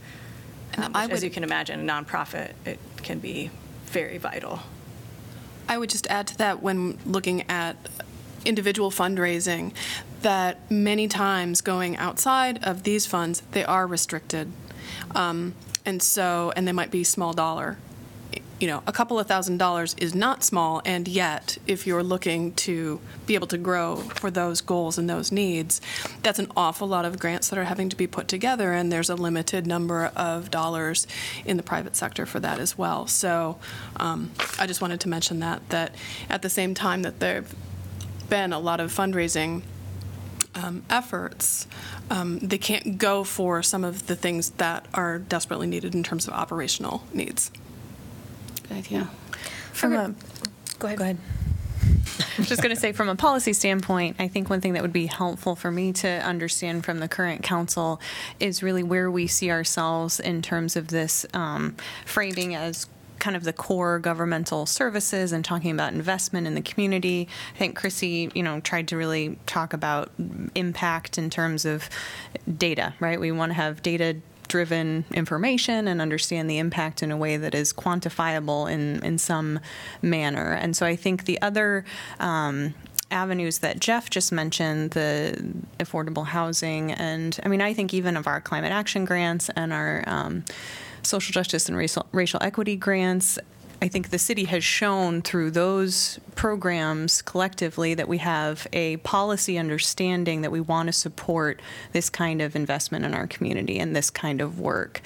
Um, I As you can imagine, a nonprofit, it can be very vital. I would just add to that when looking at individual fundraising, that many times going outside of these funds, they are restricted. Um, and so, and they might be small dollar. you know, a couple of thousand dollars is not small, and yet, if you're looking to be able to grow for those goals and those needs, that's an awful lot of grants that are having to be put together, and there's a limited number of dollars in the private sector for that as well. So um, I just wanted to mention that, that at the same time that there have been a lot of fundraising um, efforts, um, they can't go for some of the things that are desperately needed in terms of operational needs. Good idea. From a, go ahead. Go ahead. I was <laughs> just going to say, from a policy standpoint, I think one thing that would be helpful for me to understand from the current council is really where we see ourselves in terms of this um, framing as kind of the core governmental services and talking about investment in the community. I think Crissy, you know, tried to really talk about impact in terms of data, right? We want to have data driven information and understand the impact in a way that is quantifiable in, in some manner. And so I think the other um, avenues that Geoff just mentioned, the affordable housing, and I mean, I think even of our climate action grants and our um, social justice and racial, racial equity grants, I think the city has shown through those programs collectively that we have a policy understanding that we want to support this kind of investment in our community and this kind of work.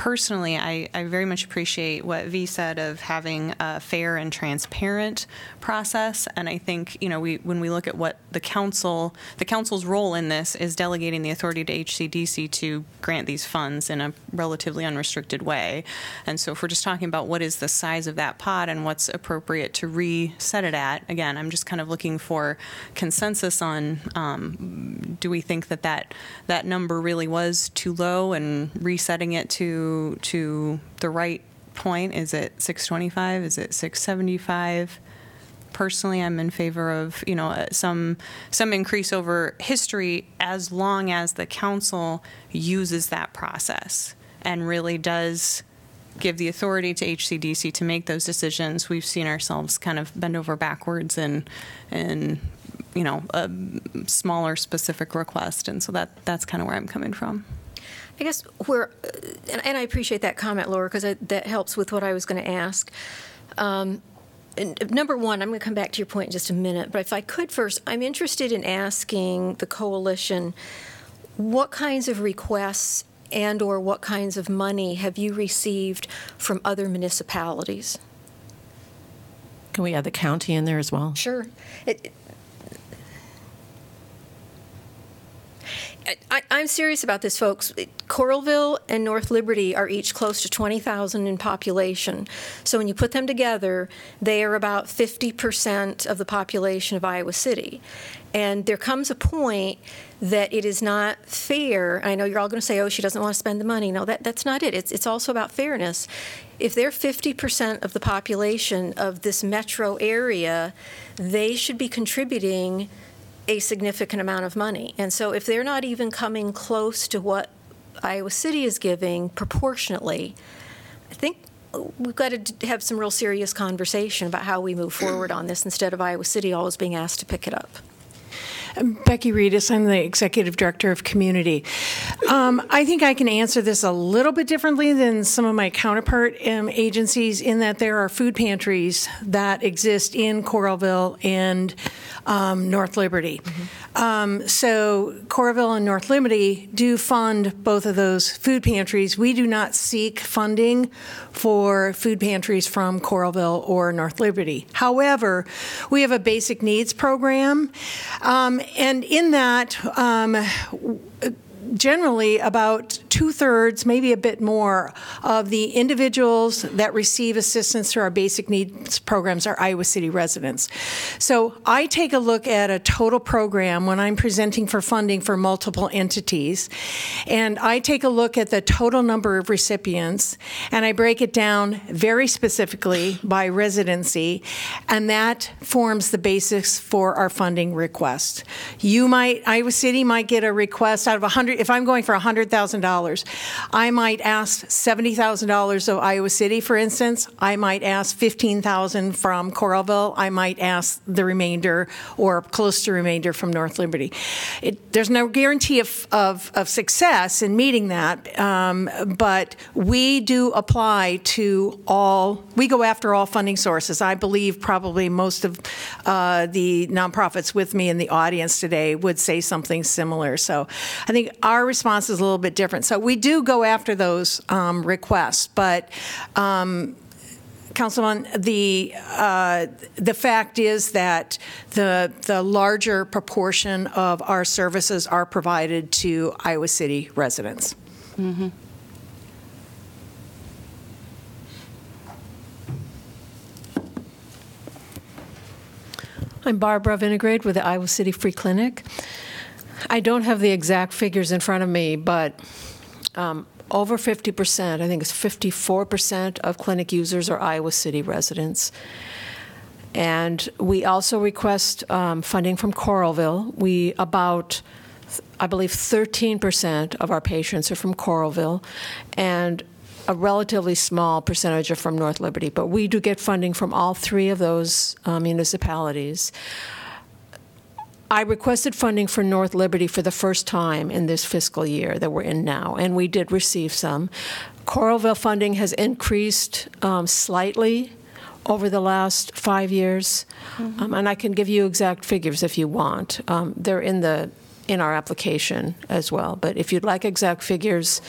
Personally, I, I very much appreciate what V said of having a fair and transparent process. And I think, you know, we when we look at what the council, the council's role in this is delegating the authority to HCDC to grant these funds in a relatively unrestricted way. And so if we're just talking about what is the size of that pot and what's appropriate to reset it at, again, I'm just kind of looking for consensus on um, do we think that, that that number really was too low and resetting it to to the right point? Is it 625? Is it 675? Personally, I'm in favor of you know uh, some some increase over history as long as the council uses that process and really does give the authority to HCDC to make those decisions. We've seen ourselves kind of bend over backwards and in you know a smaller specific request, and so that that's kind of where I'm coming from. I guess where, and, and I appreciate that comment, Laura, because that helps with what I was going to ask. Um, and number one, I'm going to come back to your point in just a minute, but if I could first, I'm interested in asking the coalition what kinds of requests and or what kinds of money have you received from other municipalities? Can we add the county in there as well? Sure. It, I, am serious about this, folks. Coralville and North Liberty are each close to 20,000 in population. So when you put them together, they are about 50% of the population of Iowa City. And there comes a point that it is not fair. I know you're all going to say, oh, she doesn't want to spend the money. No, that, that's not it. It's, it's also about fairness. If they're 50% of the population of this metro area, they should be contributing a significant amount of money. And so if they're not even coming close to what Iowa City is giving proportionately, I think we've got to have some real serious conversation about how we move forward on this instead of Iowa City always being asked to pick it up. Becky Reedus, I'm the Executive Director of Community. Um, I think I can answer this a little bit differently than some of my counterpart um, agencies in that there are food pantries that exist in Coralville and um, North Liberty. Mm-hmm. so Coralville and North Liberty do fund both of those food pantries. We do not seek funding for food pantries from Coralville or North Liberty. However, we have a basic needs program. Um, and in that, um, generally about two thirds, maybe a bit more, of the individuals that receive assistance through our basic needs programs are Iowa City residents. So I take a look at a total program when I'm presenting for funding for multiple entities, and I take a look at the total number of recipients, and I break it down very specifically by residency, and that forms the basis for our funding request. You might, Iowa City might get a request out of 100 if I'm going for $100,000, I might ask $70,000 of Iowa City, for instance. I might ask 15,000 from Coralville. I might ask the remainder or close to remainder from North Liberty. It, there's no guarantee of, of, of success in meeting that, um, but we do apply to all, we go after all funding sources. I believe probably most of uh, the nonprofits with me in the audience today would say something similar. So I think our response is a little bit different. So we do go after those um, requests, but um, Councilman, the uh, the fact is that the the larger proportion of our services are provided to Iowa City residents. Mm-hmm. I'm Barbara Vinograde with the Iowa City Free Clinic. I don't have the exact figures in front of me, but um, over 50%, I think it's 54% of clinic users are Iowa City residents. And we also request um, funding from Coralville. We about, I believe, 13% of our patients are from Coralville, and a relatively small percentage are from North Liberty. But we do get funding from all three of those uh, municipalities. I requested funding for North Liberty for the first time in this fiscal year that we're in now, and we did receive some. Coralville funding has increased um, slightly over the last five years, um, and I can give you exact figures if you want. Um, they're in the in our application as well. But if you'd like exact figures,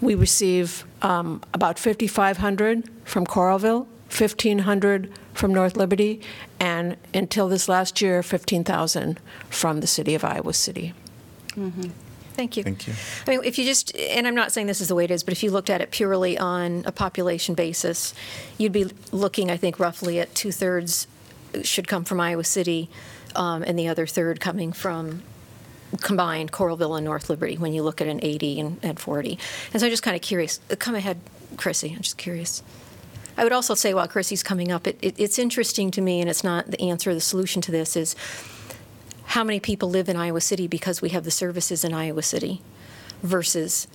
we receive um, about 5,500 from Coralville, 1,500 from North Liberty, and until this last year, 15,000 from the city of Iowa City. Thank you. Thank you. I mean, if you just, and I'm not saying this is the way it is, but if you looked at it purely on a population basis, you'd be looking, I think, roughly at two thirds should come from Iowa City, um, and the other third coming from combined Coralville and North Liberty when you look at an 80 and, and 40. And so I'm just kind of curious. Come ahead, Crissy. I'm just curious. I would also say while Crissy's coming up, it, it, it's interesting to me, and it's not the answer, the solution to this is how many people live in Iowa City because we have the services in Iowa City versus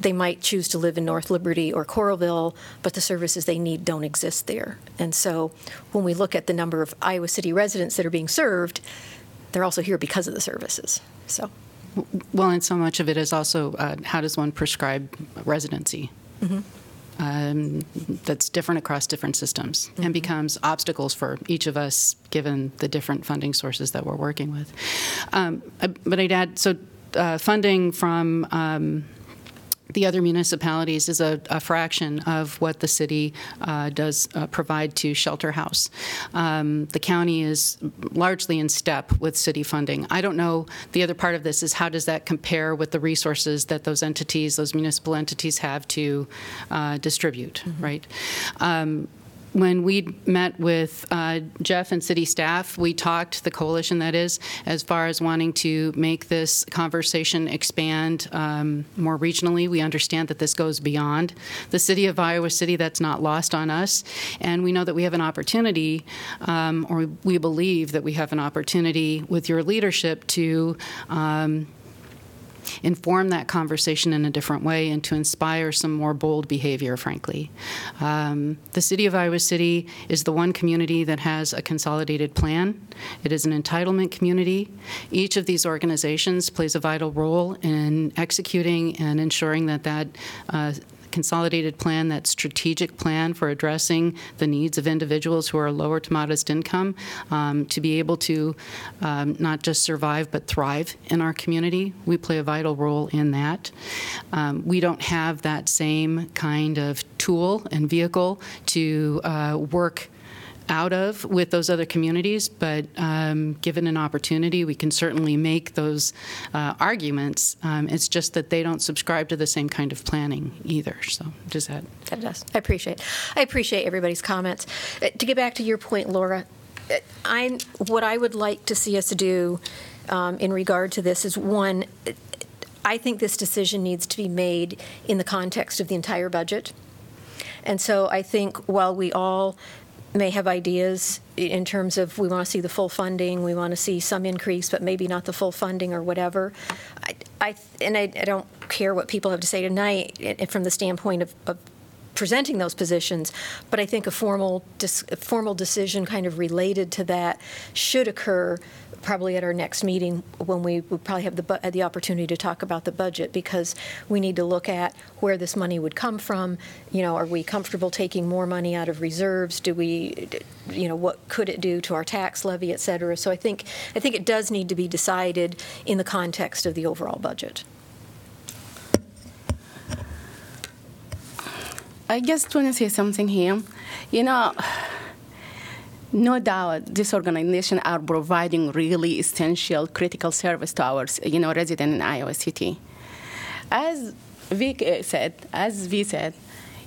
they might choose to live in North Liberty or Coralville, but the services they need don't exist there. And so when we look at the number of Iowa City residents that are being served, they're also here because of the services. So. Well, and so much of it is also uh, how does one prescribe residency? Mhm. Um, that's different across different systems and becomes obstacles for each of us given the different funding sources that we're working with. Um, I- but I'd add so uh, funding from um, the other municipalities is a, a fraction of what the city uh, does uh, provide to Shelter House. Um, the county is largely in step with city funding. I don't know, the other part of this is how does that compare with the resources that those entities, those municipal entities have to uh, distribute, right? Um, when we met with uh, Geoff and city staff, we talked, the coalition that is, as far as wanting to make this conversation expand um, more regionally. We understand that this goes beyond the city of Iowa City. That's not lost on us. And we know that we have an opportunity, um, or we believe that we have an opportunity with your leadership to. Um, inform that conversation in a different way and to inspire some more bold behavior, frankly. Um, the city of Iowa City is the one community that has a consolidated plan. It is an entitlement community. Each of these organizations plays a vital role in executing and ensuring that that uh, consolidated plan, that strategic plan for addressing the needs of individuals who are lower to modest income, um, to be able to um, not just survive but thrive in our community. We play a vital role in that. Um, we don't have that same kind of tool and vehicle to uh, work out of with those other communities, but um, given an opportunity, we can certainly make those uh, arguments. Um, it's just that they don't subscribe to the same kind of planning either. So, does that? That does. I appreciate. I appreciate everybody's comments. Uh, To get back to your point, Laura, uh, I what I would like to see us do um, in regard to this is one. I think this decision needs to be made in the context of the entire budget. And so I think while we all may have ideas in terms of, we want to see the full funding, we want to see some increase, but maybe not the full funding or whatever. I, I- and I I don't care what people have to say tonight eh, eh, from the standpoint of, of presenting those positions, but I think a formal, dis- a formal decision kind of related to that should occur probably at our next meeting when we would probably have the, bu- the opportunity to talk about the budget, because we need to look at where this money would come from. You know, are we comfortable taking more money out of reserves? Do we, you know, what could it do to our tax levy, et cetera? So I think, I think it does need to be decided in the context of the overall budget. I just want to say something here. You know, no doubt this organization are providing really essential, critical service to our, you know, resident in Iowa City. As Vic said, as V said,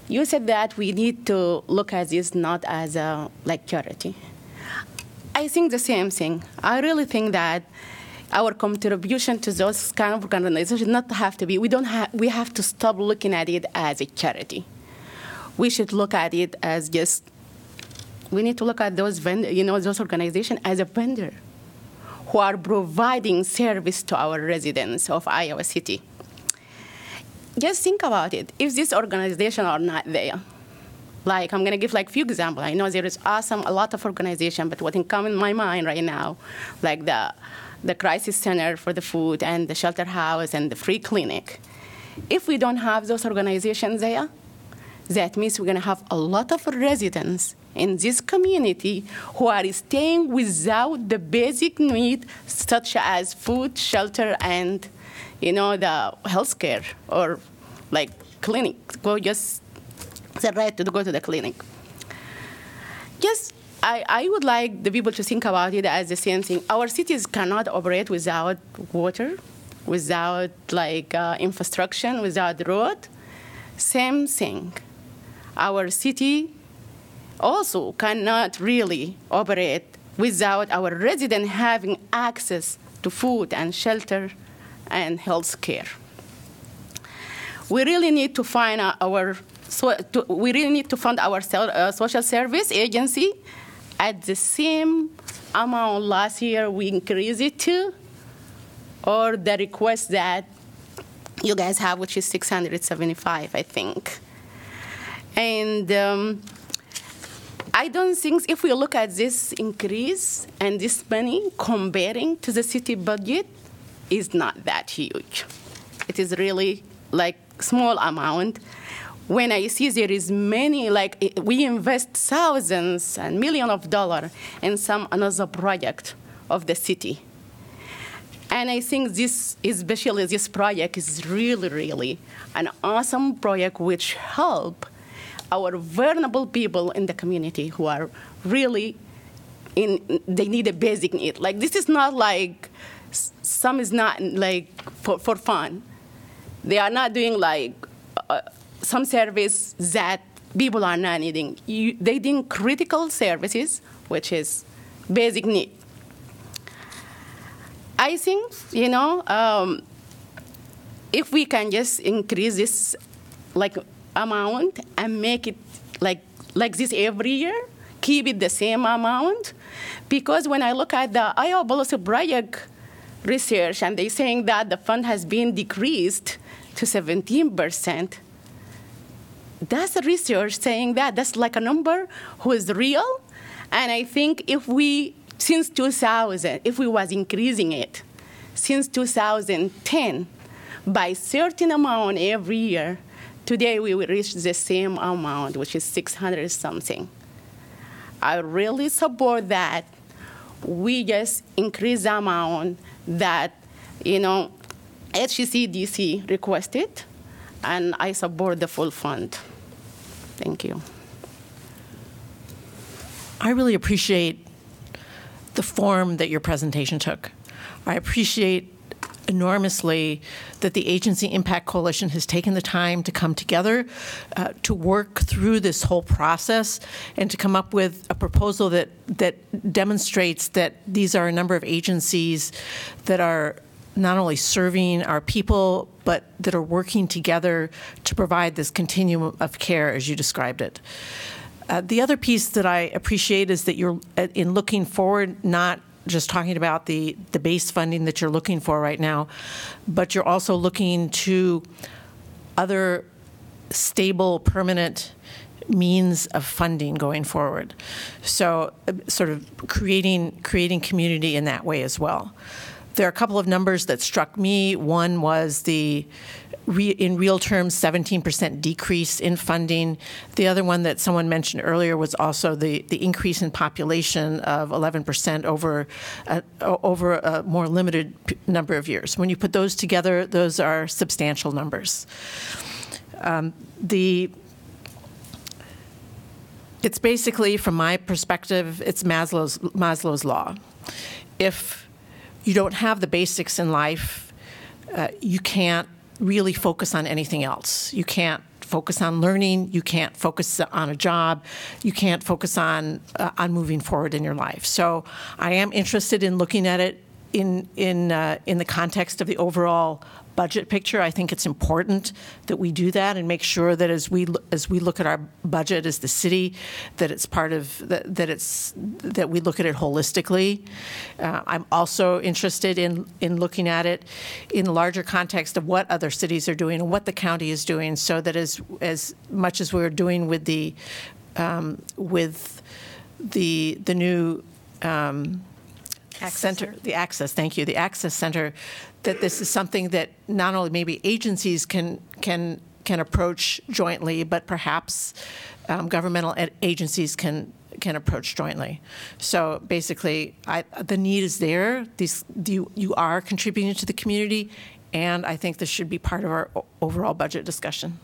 you said that we need to look at this not as a like charity. I think the same thing. I really think that our contribution to those kind of organizations not have to be. We don't have. We have to stop looking at it as a charity. We should look at it as just. We need to look at those you know, those organizations as a vendor, who are providing service to our residents of Iowa City. Just think about it. If this organization are not there, like I'm gonna give like few examples. I know there is awesome a lot of organization, but what can come in my mind right now, like the the crisis center for the food and the shelter house and the free clinic. If we don't have those organizations there, that means we're gonna have a lot of residents in this community who are staying without the basic need such as food, shelter, and you know the health care or like clinic. Go just the right to go to the clinic. Yes, I, I would like the people to think about it as the same thing. Our cities cannot operate without water, without like uh, infrastructure, without road. Same thing. Our city also cannot really operate without our residents having access to food and shelter and health care. We really need to find our so to, we really need to fund our uh, social service agency at the same amount last year we increased it to, or the request that you guys have, which is 675, I think. And um, I don't think if we look at this increase and this money comparing to the city budget, is not that huge. It is really like small amount. When I see there is many, like we invest thousands and millions of dollars in some another project of the city. And I think this, especially this project, is really, really an awesome project which help our vulnerable people in the community who are really in they need a basic need. Like this is not like some is not like for, for fun. They are not doing like uh, some service that people are not needing. You, they need critical services, which is basic need. I think you know um, if we can just increase this like amount and make it like like this every year, keep it the same amount, because when I look at the Iowa Policy Project research and they're saying that the fund has been decreased to 17 percent. That's the research saying that that's like a number who is real, and I think if we since 2000, if we was increasing it since 2010 by certain amount every year, today we will reach the same amount, which is 600 something. I really support that. We just increase the amount that, you know, HCCDC requested, and I support the full fund. Thank you. I really appreciate the form that your presentation took. I appreciate enormously that the Agency Impact Coalition has taken the time to come together uh, to work through this whole process and to come up with a proposal that that demonstrates that these are a number of agencies that are not only serving our people but that are working together to provide this continuum of care as you described it. Uh, the other piece that I appreciate is that you're, uh, in looking forward, not just talking about the, the base funding that you're looking for right now, but you're also looking to other stable, permanent means of funding going forward. So, uh, sort of creating creating community in that way as well. There are a couple of numbers that struck me. One was the re, in real terms 17% decrease in funding. The other one that someone mentioned earlier was also the, the increase in population of 11% over a, over a more limited number of years. When you put those together, those are substantial numbers. Um, the it's basically, from my perspective, it's Maslow's Maslow's law. If you don't have the basics in life, uh, you can't really focus on anything else. You can't focus on learning. You can't focus on a job. You can't focus on uh, on moving forward in your life. So I am interested in looking at it in in uh, in the context of the overall budget picture. I think it's important that we do that and make sure that as we as we look at our budget as the city, that it's part of that, that it's that we look at it holistically. Uh, I'm also interested in in looking at it in the larger context of what other cities are doing and what the county is doing, so that as as much as we're doing with the um, with the the new. Um, center, the access, thank you, the access center, that this is something that not only maybe agencies can can can approach jointly, but perhaps um, governmental agencies can can approach jointly. So basically, I, the need is there. These you you are contributing to the community, and I think this should be part of our overall budget discussion.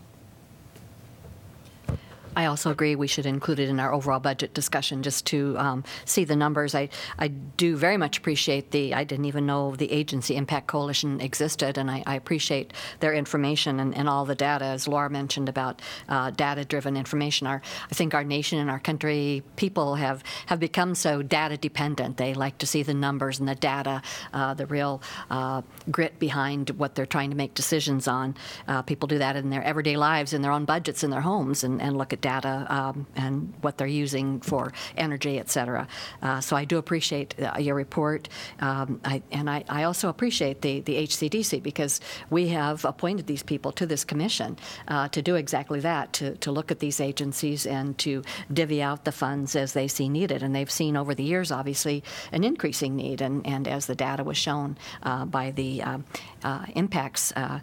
I also agree we should include it in our overall budget discussion just to um, see the numbers. I, I do very much appreciate the, I didn't even know the agency Impact Coalition existed, and I, I appreciate their information and, and, all the data, as Laura mentioned about uh, data driven information. Our, I think our nation and our country, people have, have become so data dependent. They like to see the numbers and the data, uh, the real uh, grit behind what they're trying to make decisions on. Uh, people do that in their everyday lives, in their own budgets, in their homes, and, and look at data um, and what they're using for energy, et cetera. Uh, so I do appreciate uh, your report, um, I, and I, I, also appreciate the, the HCDC because we have appointed these people to this commission uh, to do exactly that, to, to look at these agencies and to divvy out the funds as they see needed. And they've seen over the years, obviously, an increasing need, and, and as the data was shown uh, by the um, uh, impacts uh,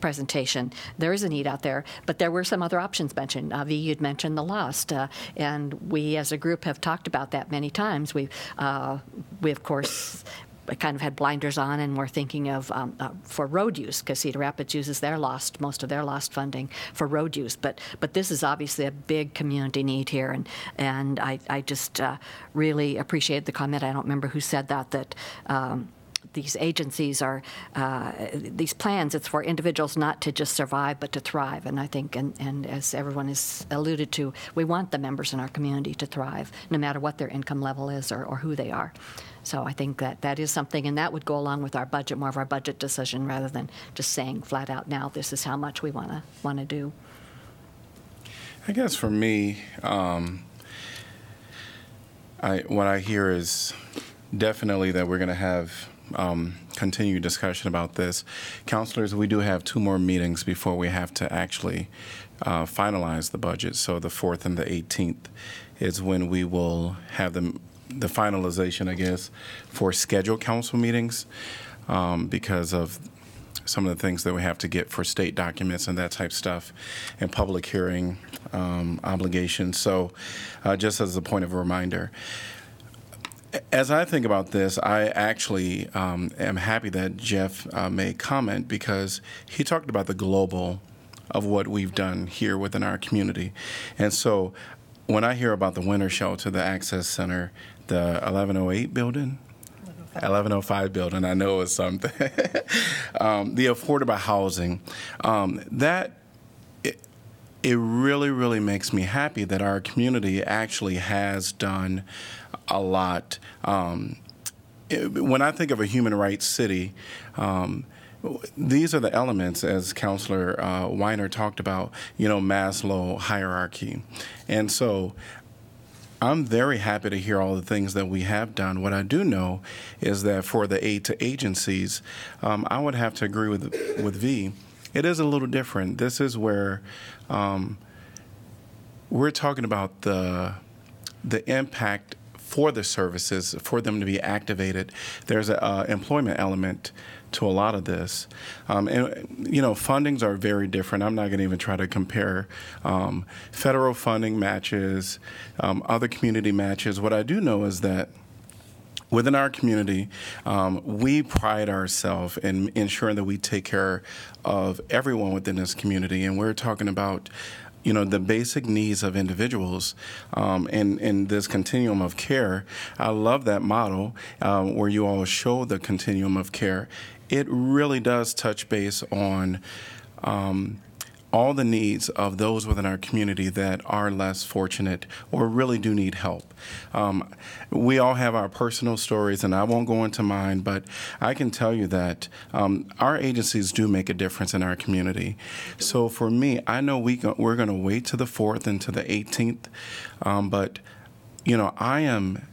presentation. There is a need out there, but there were some other options mentioned. V, you'd mentioned the lost, uh, and we as a group have talked about that many times. We, uh, we of course. kind of had blinders on, and we're thinking of um, uh, for road use because Cedar Rapids uses their lost most of their lost funding for road use. But but this is obviously a big community need here, and and I I just uh, really appreciate the comment. I don't remember who said that that. Um, these agencies are uh, these plans it's for individuals not to just survive but to thrive. And i think and, and as everyone has alluded to we want the members in our community to thrive no matter what their income level is or, or who they are. So i think that that is something and that would go along with our budget more of our budget decision rather than just saying flat out now this is how much we want to want to do. I guess for me um, I, what i hear is definitely that we're going to have um, discussion about this. Counselors, we do have two more meetings before we have to actually uh, finalize the budget. So the 4th and the 18th is when we will have the, the finalization, I guess, for scheduled council meetings um, because of some of the things that we have to get for state documents and that type stuff and public hearing um, obligations. So uh, just as a point of reminder, as I think about this, I actually um, am happy that Geoff uh, made comment because he talked about the global of what we've done here within our community. And so when I hear about the winter shelter, the Access Center, the 1108 building, 1105 building, I know it's something, <laughs> um, the affordable housing, um, that it really, really makes me happy that our community actually has done a lot. Um, when I think of a human rights city, um, these are the elements, as Councillor uh, Weiner talked about, you know, Maslow hierarchy. And so I'm very happy to hear all the things that we have done. What I do know is that for the aid to agencies, um, I would have to agree with with V. It is a little different. This is where um, we're talking about the the impact for the services for them to be activated. There's an uh, employment element to a lot of this. Um, and, you know, fundings are very different. I'm not going to even try to compare um, federal funding matches, um, other community matches. What I do know is that within our community, um, we pride ourselves in ensuring that we take care of everyone within this community. And we're talking about you know the basic needs of individuals um, in in this continuum of care. I love that model um, where you all show the continuum of care. It really does touch base on. Um, all the needs of those within our community that are less fortunate or really do need help. Um, we all have our personal stories, and I won't go into mine, but I can tell you that um, our agencies do make a difference in our community. So for me, I know we go, we're going to wait to the 4th and to the 18th, um, but you know, I am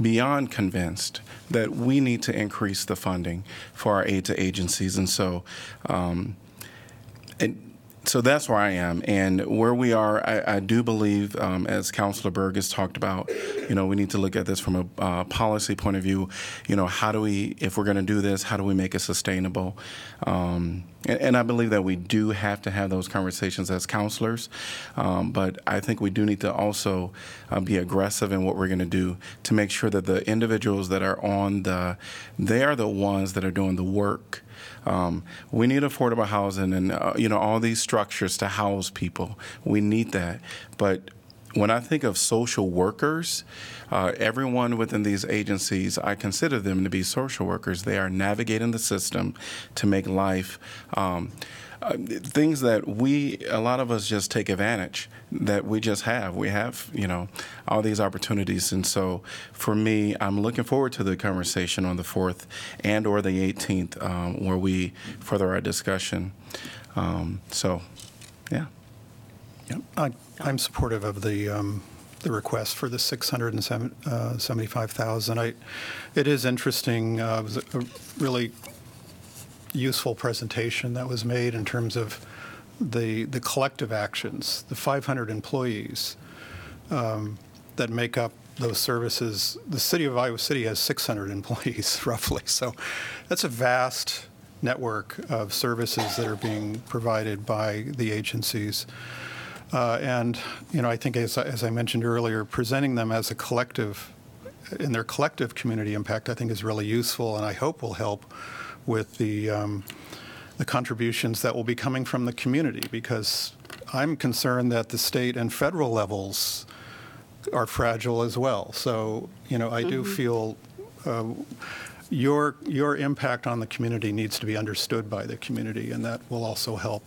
beyond convinced that we need to increase the funding for our aid to agencies, and so. Um, and so that's where I am, and where we are, I, I do believe, um, as Councilor Berg has talked about, you know, we need to look at this from a uh, policy point of view. You know, how do we, if we're going to do this, how do we make it sustainable? Um, and, and, I believe that we do have to have those conversations as counselors, um, but I think we do need to also uh, be aggressive in what we're going to do to make sure that the individuals that are on the, they are the ones that are doing the work um, we need affordable housing and uh, you know all these structures to house people. We need that, but when I think of social workers, uh, everyone within these agencies, I consider them to be social workers. They are navigating the system to make life. Um, uh, things that we, a lot of us just take advantage that we just have. We have, you know, all these opportunities. And so for me, I'm looking forward to the conversation on the 4th and or the 18th um, where we further our discussion. Um, so, yeah. Yep. I, I'm supportive of the um, the request for the 675,000. Uh, I, it is interesting. Uh, it was a, a really useful presentation that was made in terms of the the collective actions, the 500 employees um, that make up those services. The city of Iowa City has 600 <laughs> employees roughly, so that's a vast network of services that are being provided by the agencies. Uh, and you know, I think as, as I mentioned earlier, presenting them as a collective in their collective community impact, I think is really useful, and I hope will help with the um, the contributions that will be coming from the community because I'm concerned that the state and federal levels are fragile as well. So you know I mm-hmm. do feel. Uh, your your impact on the community needs to be understood by the community, and that will also help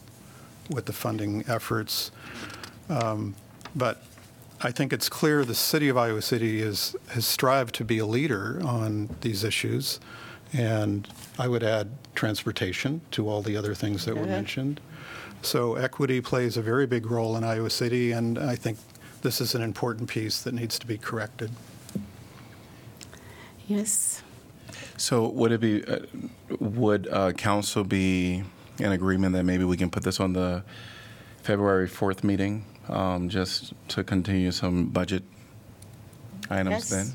with the funding efforts. Um, but I think it's clear the city of Iowa City is, has strived to be a leader on these issues. And I would add transportation to all the other things that were mentioned. So equity plays a very big role in Iowa City, and I think this is an important piece that needs to be corrected. Yes. So would it be, uh, would uh, council be in agreement that maybe we can put this on the February 4th meeting, um, just to continue some budget items Yes. then?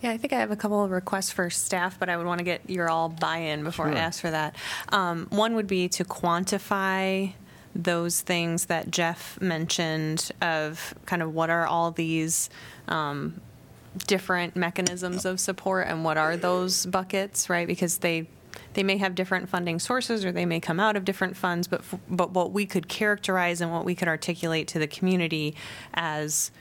Yeah, I think I have a couple of requests for staff, but I would want to get your all buy-in before I Sure. ask for that. Um, One would be to quantify those things that Geoff mentioned of kind of what are all these um, different mechanisms of support and what are those buckets, right? Because they they may have different funding sources or they may come out of different funds, but f- but what we could characterize and what we could articulate to the community as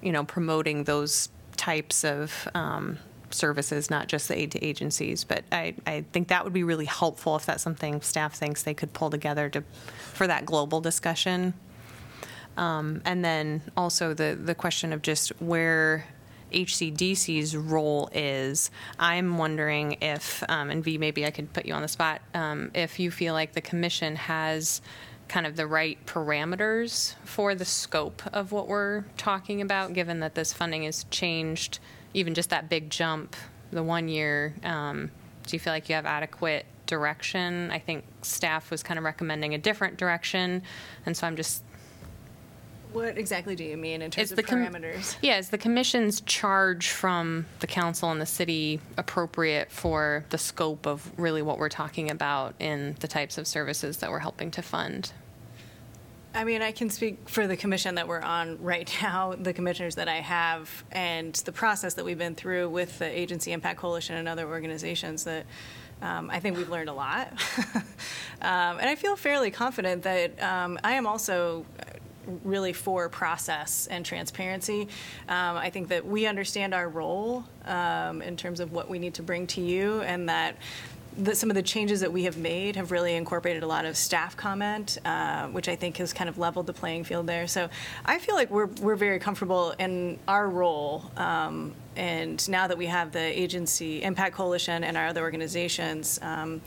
you know promoting those types of um, services, not just the aid to agencies. But I, I think that would be really helpful if that's something staff thinks they could pull together to for that global discussion. Um, and then also the the question of just where HCDC's role is. I'm wondering if, um, and V, maybe I could put you on the spot, um, if you feel like the commission has kind of the right parameters for the scope of what we're talking about, given that this funding has changed, even just that big jump, the one year. Um, do you feel like you have adequate direction? I think staff was kind of recommending a different direction, and so I'm just What exactly do you mean in terms Is of the com- parameters? <laughs> Yeah, is the commission's charge from the council and the city appropriate for the scope of really what we're talking about in the types of services that we're helping to fund? I mean, I can speak for the commission that we're on right <laughs> now, the commissioners that I have, and the process that we've been through with the Agency Impact Coalition and other organizations that um, I think we've learned a lot. <laughs> um, and I feel fairly confident that um, I am also really for process and transparency. Um, I think that we understand our role um, in terms of what we need to bring to you, and that that some of the changes that we have made have really incorporated a lot of staff comment, uh, which I think has kind of leveled the playing field there. So I feel like we're, we're very comfortable in our role. Um, and now that we have the agency Impact Coalition and our other organizations, um,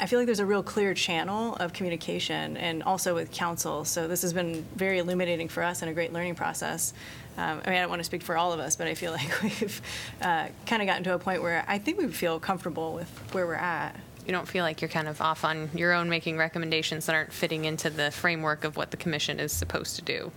I feel like there's a real clear channel of communication and also with council. So this has been very illuminating for us and a great learning process. Um, I mean, I don't want to speak for all of us, but I feel <laughs> like we've uh, kind of gotten to a point where I think we feel comfortable with where we're at. You don't feel like you're kind of off on your own making recommendations that aren't fitting into the framework of what the commission is supposed to do?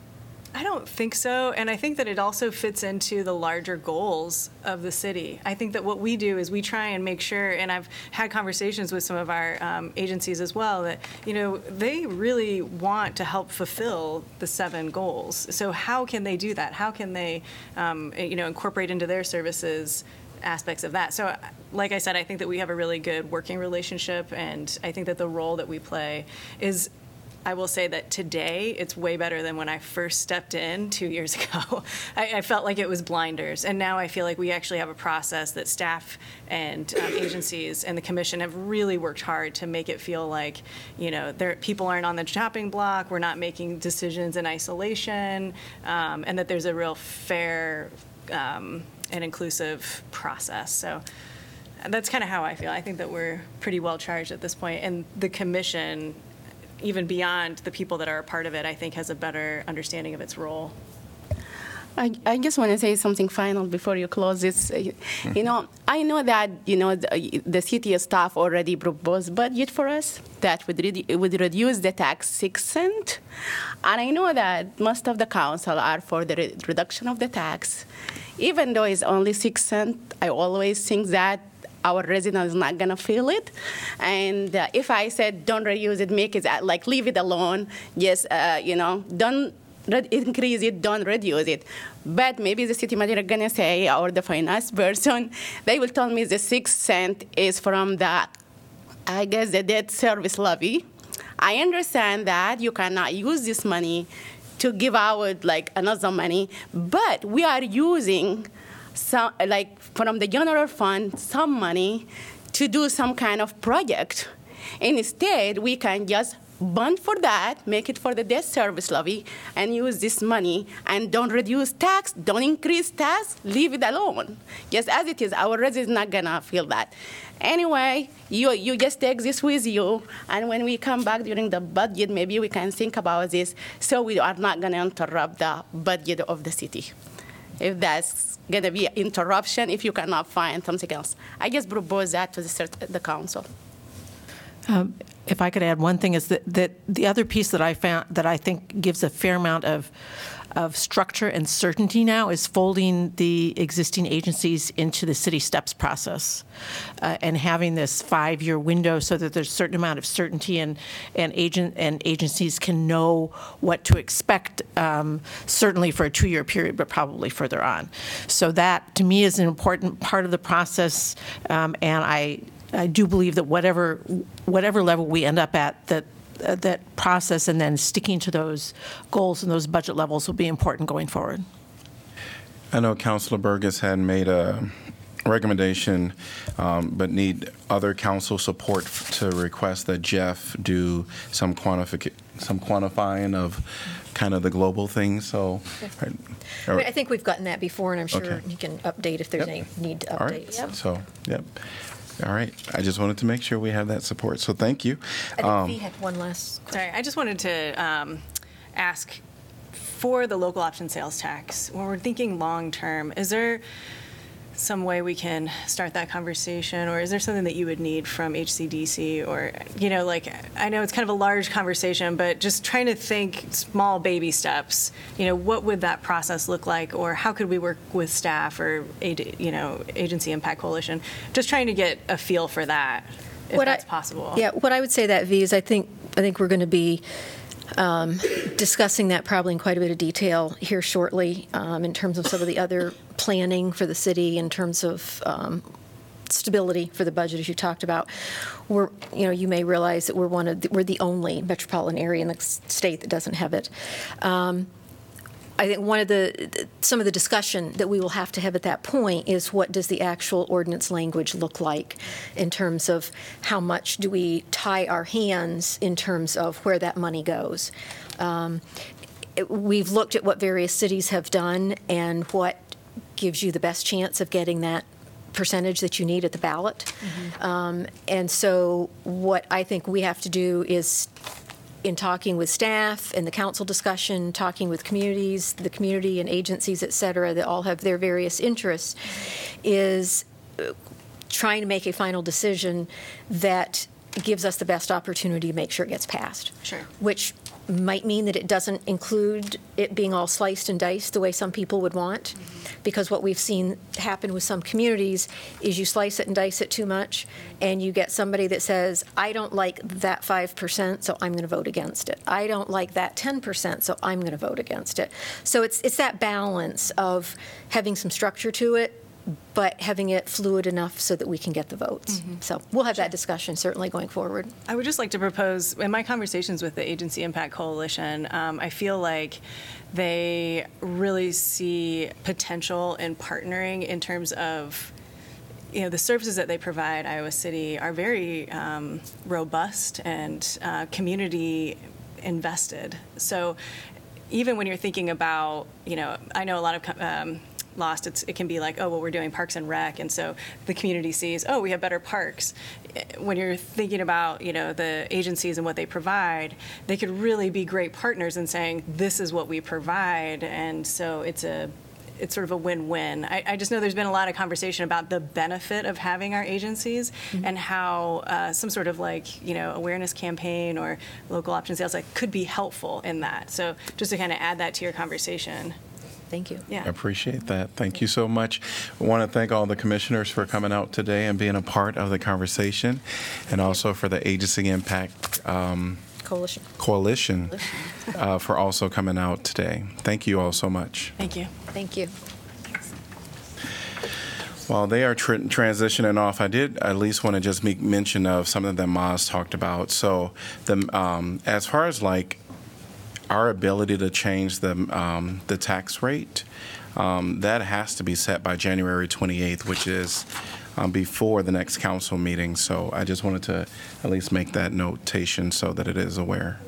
I don't think so. And I think that it also fits into the larger goals of the city. I think that what we do is we try and make sure, and I've had conversations with some of our um, agencies as well, that, you know, they really want to help fulfill the seven goals. So how can they do that? How can they, um, you know, incorporate into their services aspects of that. So, like I said, I think that we have a really good working relationship, and I think that the role that we play is. I will say that today it's way better than when I first stepped in two years <laughs> ago. I, I felt like it was blinders, and now I feel like we actually have a process that staff and um, <coughs> agencies and the commission have really worked hard to make it feel like, you know, people aren't on the chopping block. We're not making decisions in isolation, um, and that there's a real fair um, and inclusive process. So that's kind of how I feel. I think that we're pretty well charged at this point, and the commission, even beyond the people that are a part of it, I think has a better understanding of its role. I, I just want to say something final before you close this. Uh, You know, I know that you know the, the city staff already proposed budget for us that would redu- would reduce the tax six cent, and I know that most of the council are for the re- reduction of the tax, even though it's only six cent. I always think that our resident is not gonna feel it. And uh, if I said don't reuse it, make it uh, like leave it alone, yes, uh, you know, don't re- increase it, don't reduce it. But maybe the city manager gonna say, or the finance <laughs> person, they will tell me the six cent is from the, I guess, the debt service levy. I understand that you cannot use this money to give out like another money, but we are using some like from the general fund some money to do some kind of project. Instead, we can just bond for that, make it for the debt service levy, and use this money and don't reduce tax, don't increase tax, leave it alone. Just as it is, our residents not gonna feel that. Anyway, you, you just take this with you, and when we come back during the budget, maybe we can think about this so we are not gonna interrupt the budget of the city. If that's gonna be interruption, if you cannot find something else. I just propose that to the, the council. Um, If I could add one thing is that, that the other piece that I found, that I think gives a fair amount of, of structure and certainty now is folding the existing agencies into the city steps process uh, and having this five-year window so that there's a certain amount of certainty and, and agent, and agencies can know what to expect, um, certainly for a two-year period, but probably further on. So that, to me, is an important part of the process, um, and I, I do believe that whatever, whatever level we end up at, that, that process and then sticking to those goals and those budget levels will be important going forward. I know Councilor Bergus had made a recommendation, um, but need other council support f- to request that Geoff do some quantific, some quantifying of kind of the global thing, so. I mean, I think we've gotten that before, and I'm sure Okay. you can update if there's Yep. any need to All right, update. so. so, yep. All right, I just wanted to make sure we have that support, so thank you. I Um, think had one last Sorry, I just wanted to um, ask for the local option sales tax, when we're thinking long-term, is there some way we can start that conversation, or is there something that you would need from HCDC, or, you know, like, I know it's kind of a large conversation, but just trying to think small baby steps, you know, what would that process look like, or how could we work with staff or, you know, Agency Impact Coalition? Just trying to get a feel for that, if What I- that's possible. Yeah, what I would say that, V, is I think, I think we're going to be um, discussing that probably in quite a bit of detail here shortly um, in terms of some of the other planning for the city, in terms of um, stability for the budget, as you talked about. We're, you know, you may realize that we're one of, the- we're the only metropolitan area in the state that doesn't have it. Um, I think one of the, some of the discussion that we will have to have at that point is what does the actual ordinance language look like in terms of how much do we tie our hands in terms of where that money goes. Um, We've looked at what various cities have done and what gives you the best chance of getting that percentage that you need at the ballot. Um, And so what I think we have to do is in talking with staff and the council discussion, talking with communities, the community and agencies, et cetera, that all have their various interests, is uh, trying to make a final decision that gives us the best opportunity to make sure it gets passed. Sure. Which might mean that it doesn't include it being all sliced and diced the way some people would want. Because what we've seen happen with some communities is you slice it and dice it too much, and you get somebody that says, I don't like that 5%, so I'm going to vote against it. I don't like that 10%, so I'm going to vote against it. So it's, it's that balance of having some structure to it, but having it fluid enough so that we can get the votes. So we'll have that discussion certainly going forward. I would just like to propose, in my conversations with the Agency Impact Coalition, um, I feel like they really see potential in partnering in terms of, you know, the services that they provide Iowa City are very um, robust and uh, community invested. So even when you're thinking about, you know, I know a lot of um, lost, it's, it can be like, oh, well, we're doing Parks and Rec, and so the community sees, oh, we have better parks. When you're thinking about, you know, the agencies and what they provide, they could really be great partners in saying, this is what we provide, and so it's a, it's sort of a win-win. I, I just know there's been a lot of conversation about the benefit of having our agencies and how uh, some sort of like, you know, awareness campaign or local option sales like could be helpful in that. So just to kind of add that to your conversation. Thank you. Yeah. I appreciate that. Thank you so much. I want to thank all the commissioners for coming out today and being a part of the conversation, and also for the Agency Impact um, Coalition. Coalition uh, for also coming out today. Thank you all so much. Thank you. Thank you. While they are tr- transitioning off, I did at least want to just make mention of something that Maz talked about. So, the um, as far as like our ability to change the um, the tax rate, um, that has to be set by January 28th, which is um, before the next council meeting. So, I just wanted to at least make that notation so that it is aware.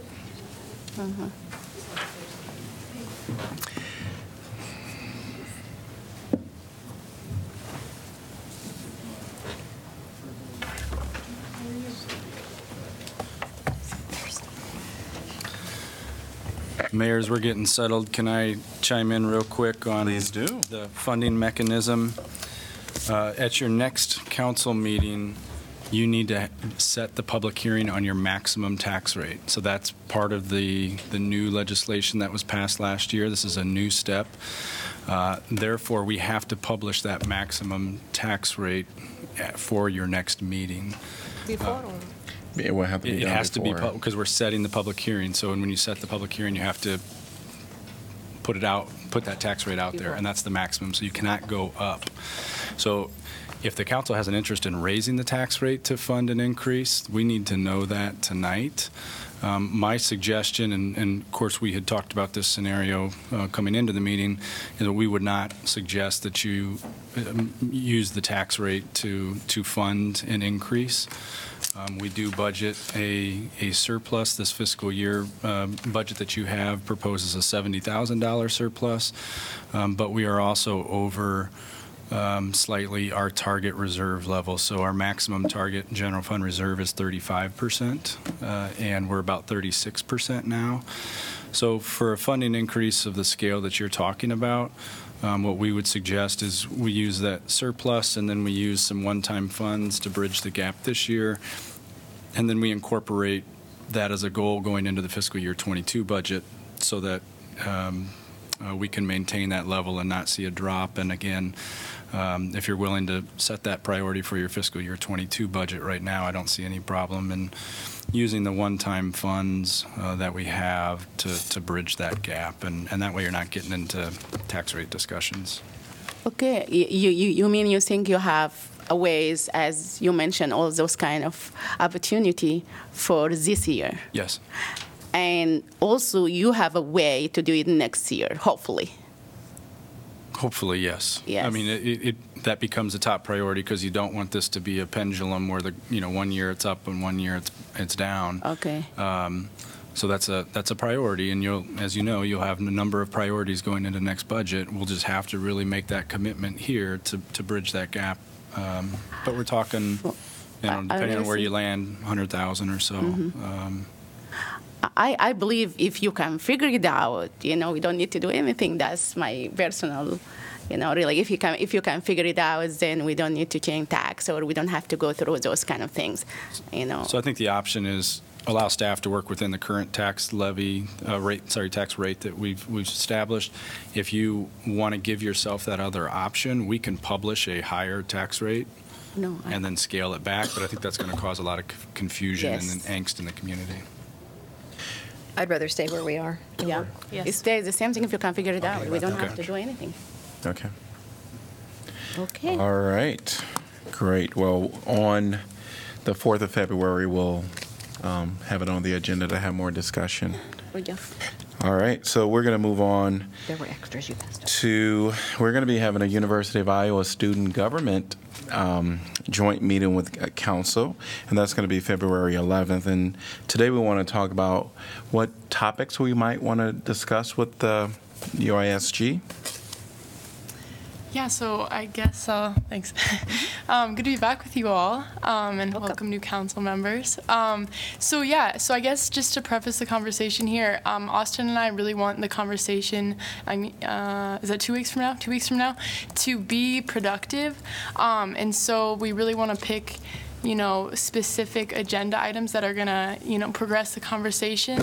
Mayors, we're getting settled. Can I chime in real quick on Please do. the funding mechanism? Uh, At your next council meeting, you need to set the public hearing on your maximum tax rate. So that's part of the, the new legislation that was passed last year. This is a new step. Uh, Therefore, we have to publish that maximum tax rate uh, for your next meeting. It will have to be It done has to be, before. because we're setting the public hearing, so when you set the public hearing, you have to put it out, put that tax rate out there, and that's the maximum, so you cannot go up. So if the council has an interest in raising the tax rate to fund an increase, we need to know that tonight. Um, My suggestion, and, and of course, we had talked about this scenario uh, coming into the meeting, is that we would not suggest that you um, use the tax rate to, to fund an increase. Um, We do budget a, a surplus this fiscal year. Um, Budget that you have proposes a $70,000 surplus, um, but we are also over um, slightly our target reserve level. So our maximum target general fund reserve is 35%, uh, and we're about 36% now. So for a funding increase of the scale that you're talking about, um, what we would suggest is we use that surplus, and then we use some one-time funds to bridge the gap this year, and then we incorporate that as a goal going into the fiscal year '22 budget, so that um, uh, we can maintain that level and not see a drop. And again, um, if you're willing to set that priority for your fiscal year '22 budget right now, I don't see any problem in using the one-time funds uh, that we have to, to bridge that gap, and, and that way you're not getting into tax rate discussions. Okay, you, you, you mean you think you have a ways, as you mentioned, all those kind of opportunity for this year? Yes. And also, you have a way to do it next year, hopefully. Hopefully, yes. Yes. I mean, it, it, it- that becomes a top priority because you don't want this to be a pendulum where the, you know, one year it's up and one year it's, it's down. Okay. Um, So that's a, that's a priority, and you'll, as you know, you'll have a number of priorities going into next budget. We'll just have to really make that commitment here to, to bridge that gap. Um, But we're talking, you know, I- I depending on where understand. you land, 100,000 or so. Mhm. Um, I, I believe if you can figure it out, you know, we don't need to do anything. That's my personal, you know, really. If you can, if you can figure it out, then we don't need to change tax, or we don't have to go through those kind of things, you know. So I think the option is allow staff to work within the current tax levy, uh, rate, sorry, tax rate that we've, we've established. If you want to give yourself that other option, we can publish a higher tax rate No, I- and then scale it back, but I think that's going to cause a lot of c- confusion and Yes. then angst in the community. I'd rather stay where we are. yeah, it stays the same thing if you can't figure it out. We don't Okay. have to do anything. Okay. Okay. All right. Great. Well, on the 4th of February, we'll um, have it on the agenda to have more discussion. We go. All right. So we're going to move on There were extras you passed. to, we're going to be having a University of Iowa student government um, joint meeting with uh, council, and that's going to be February 11th. And today we want to talk about what topics we might want to discuss with the UISG. Yeah, so I guess, uh, thanks. <laughs> um, good to be back with you all um, and welcome. new council members. Um, so, yeah, so I guess just to preface the conversation here, um, Austin and I really want the conversation, I mean, uh, is that two weeks from now? Two weeks from now? To be productive. Um, and so we really want to pick you know, specific agenda items that are going to, you know, progress the conversation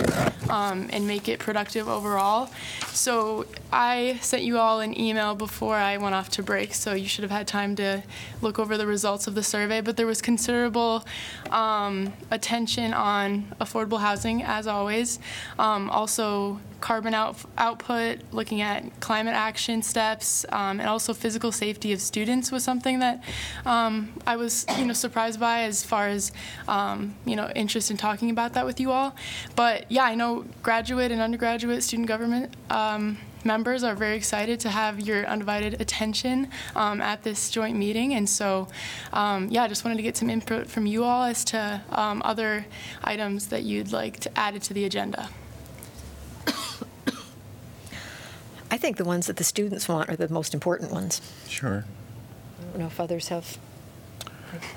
um, and make it productive overall. So I sent you all an email before I went off to break, so you should have had time to look over the results of the survey. But there was considerable um, attention on affordable housing, as always. Um, also, carbon out, output, looking at climate action steps, um, and also physical safety of students was something that um, I was, you know, surprised by as far as, um, you know, interest in talking about that with you all. But yeah, I know graduate and undergraduate student government um, members are very excited to have your undivided attention um, at this joint meeting. And so, um, yeah, I just wanted to get some input from you all as to um, other items that you'd like to add to the agenda. I think the ones that the students want are the most important ones. Sure. I don't know if others have.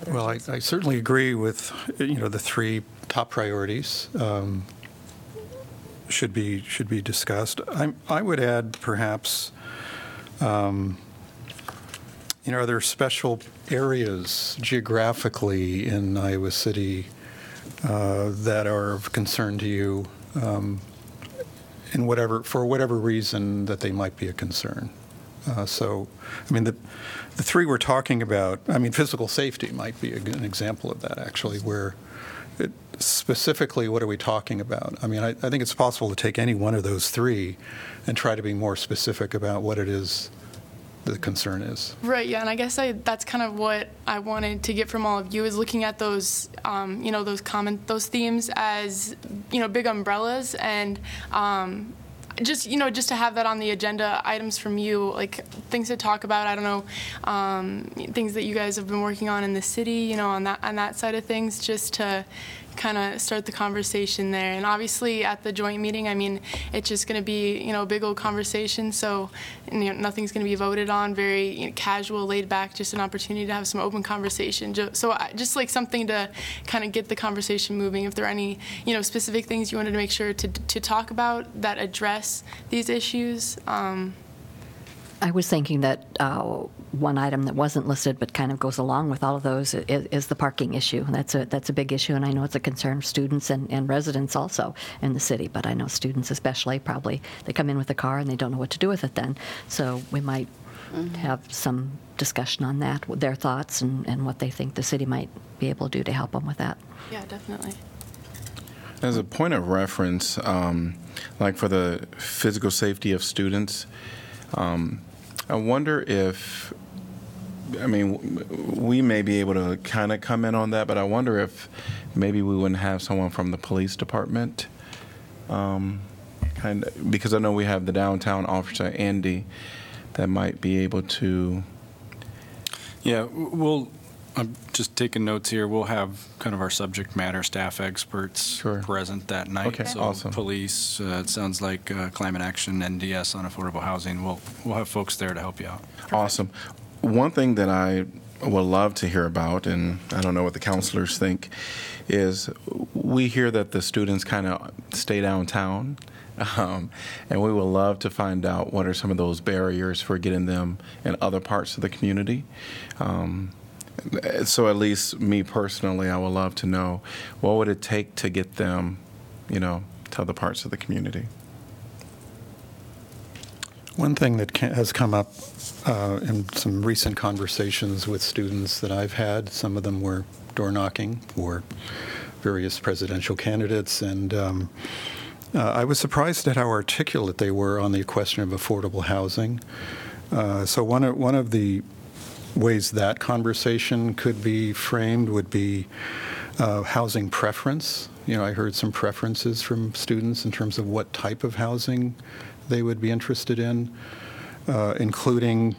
other Well, I. I certainly agree with, you know, the three top priorities um, should be, should be discussed. I I would add perhaps, um, you know, are there special areas geographically in Iowa City uh, that are of concern to you um, in whatever, for whatever reason that they might be a concern? Uh, So, I mean, the, the three we're talking about, I mean, physical safety might be a an example of that, actually, where it, specifically, what are we talking about? I mean, I, I think it's possible to take any one of those three and try to be more specific about what it is the concern is. Right, yeah, and I guess I, that's kind of what I wanted to get from all of you is looking at those, um, you know, those common, those themes as, you know, big umbrellas, and um, just you know just to have that on the agenda items from you like things to talk about i don't know um, things that you guys have been working on in the city you know on that on that side of things just to kind of start the conversation there. And obviously at the joint meeting i mean it's just going to be you know a big old conversation. So you know, nothing's going to be voted on very you know, casual laid back just an opportunity to have some open conversation. So just like something to kind of get the conversation moving. If there are any you know specific things you wanted to make sure to, to talk about that address these issues um, I was thinking that uh, one item that wasn't listed but kind of goes along with all of those is, is the parking issue. That's a that's a big issue, and I know it's a concern of students and, and residents also in the city. But I know students especially probably they come in with a car and they don't know what to do with it then. So we might have some discussion on that, their thoughts and, and what they think the city might be able to do to help them with that. yeah definitely As a point of reference, um, like for the physical safety of students, um, I wonder if, I mean, we may be able to kind of comment on that, but I wonder if maybe we wouldn't have someone from the police department. Um, kind of, because I know we have the downtown officer, Andy, that might be able to. Yeah, we'll, I'm just taking notes here. We'll have kind of our subject matter staff experts present that night. Okay, So awesome. Police, uh, it sounds like uh, climate action, NDS on affordable housing. We'll, we'll have folks there to help you out. Awesome. One thing that I would love to hear about, and I don't know what the counselors think, is we hear that the students kind of stay downtown. Um, and we would love to find out what are some of those barriers for getting them in other parts of the community. Um, so at least me personally, I would love to know what would it take to get them, you know, to other parts of the community. One thing that has come up uh, in some recent conversations with students that I've had, some of them were door knocking for various presidential candidates, and um, uh, I was surprised at how articulate they were on the question of affordable housing. Uh, so one of, one of the ways that conversation could be framed would be uh, housing preference. You know, I heard some preferences from students in terms of what type of housing they would be interested in, uh, including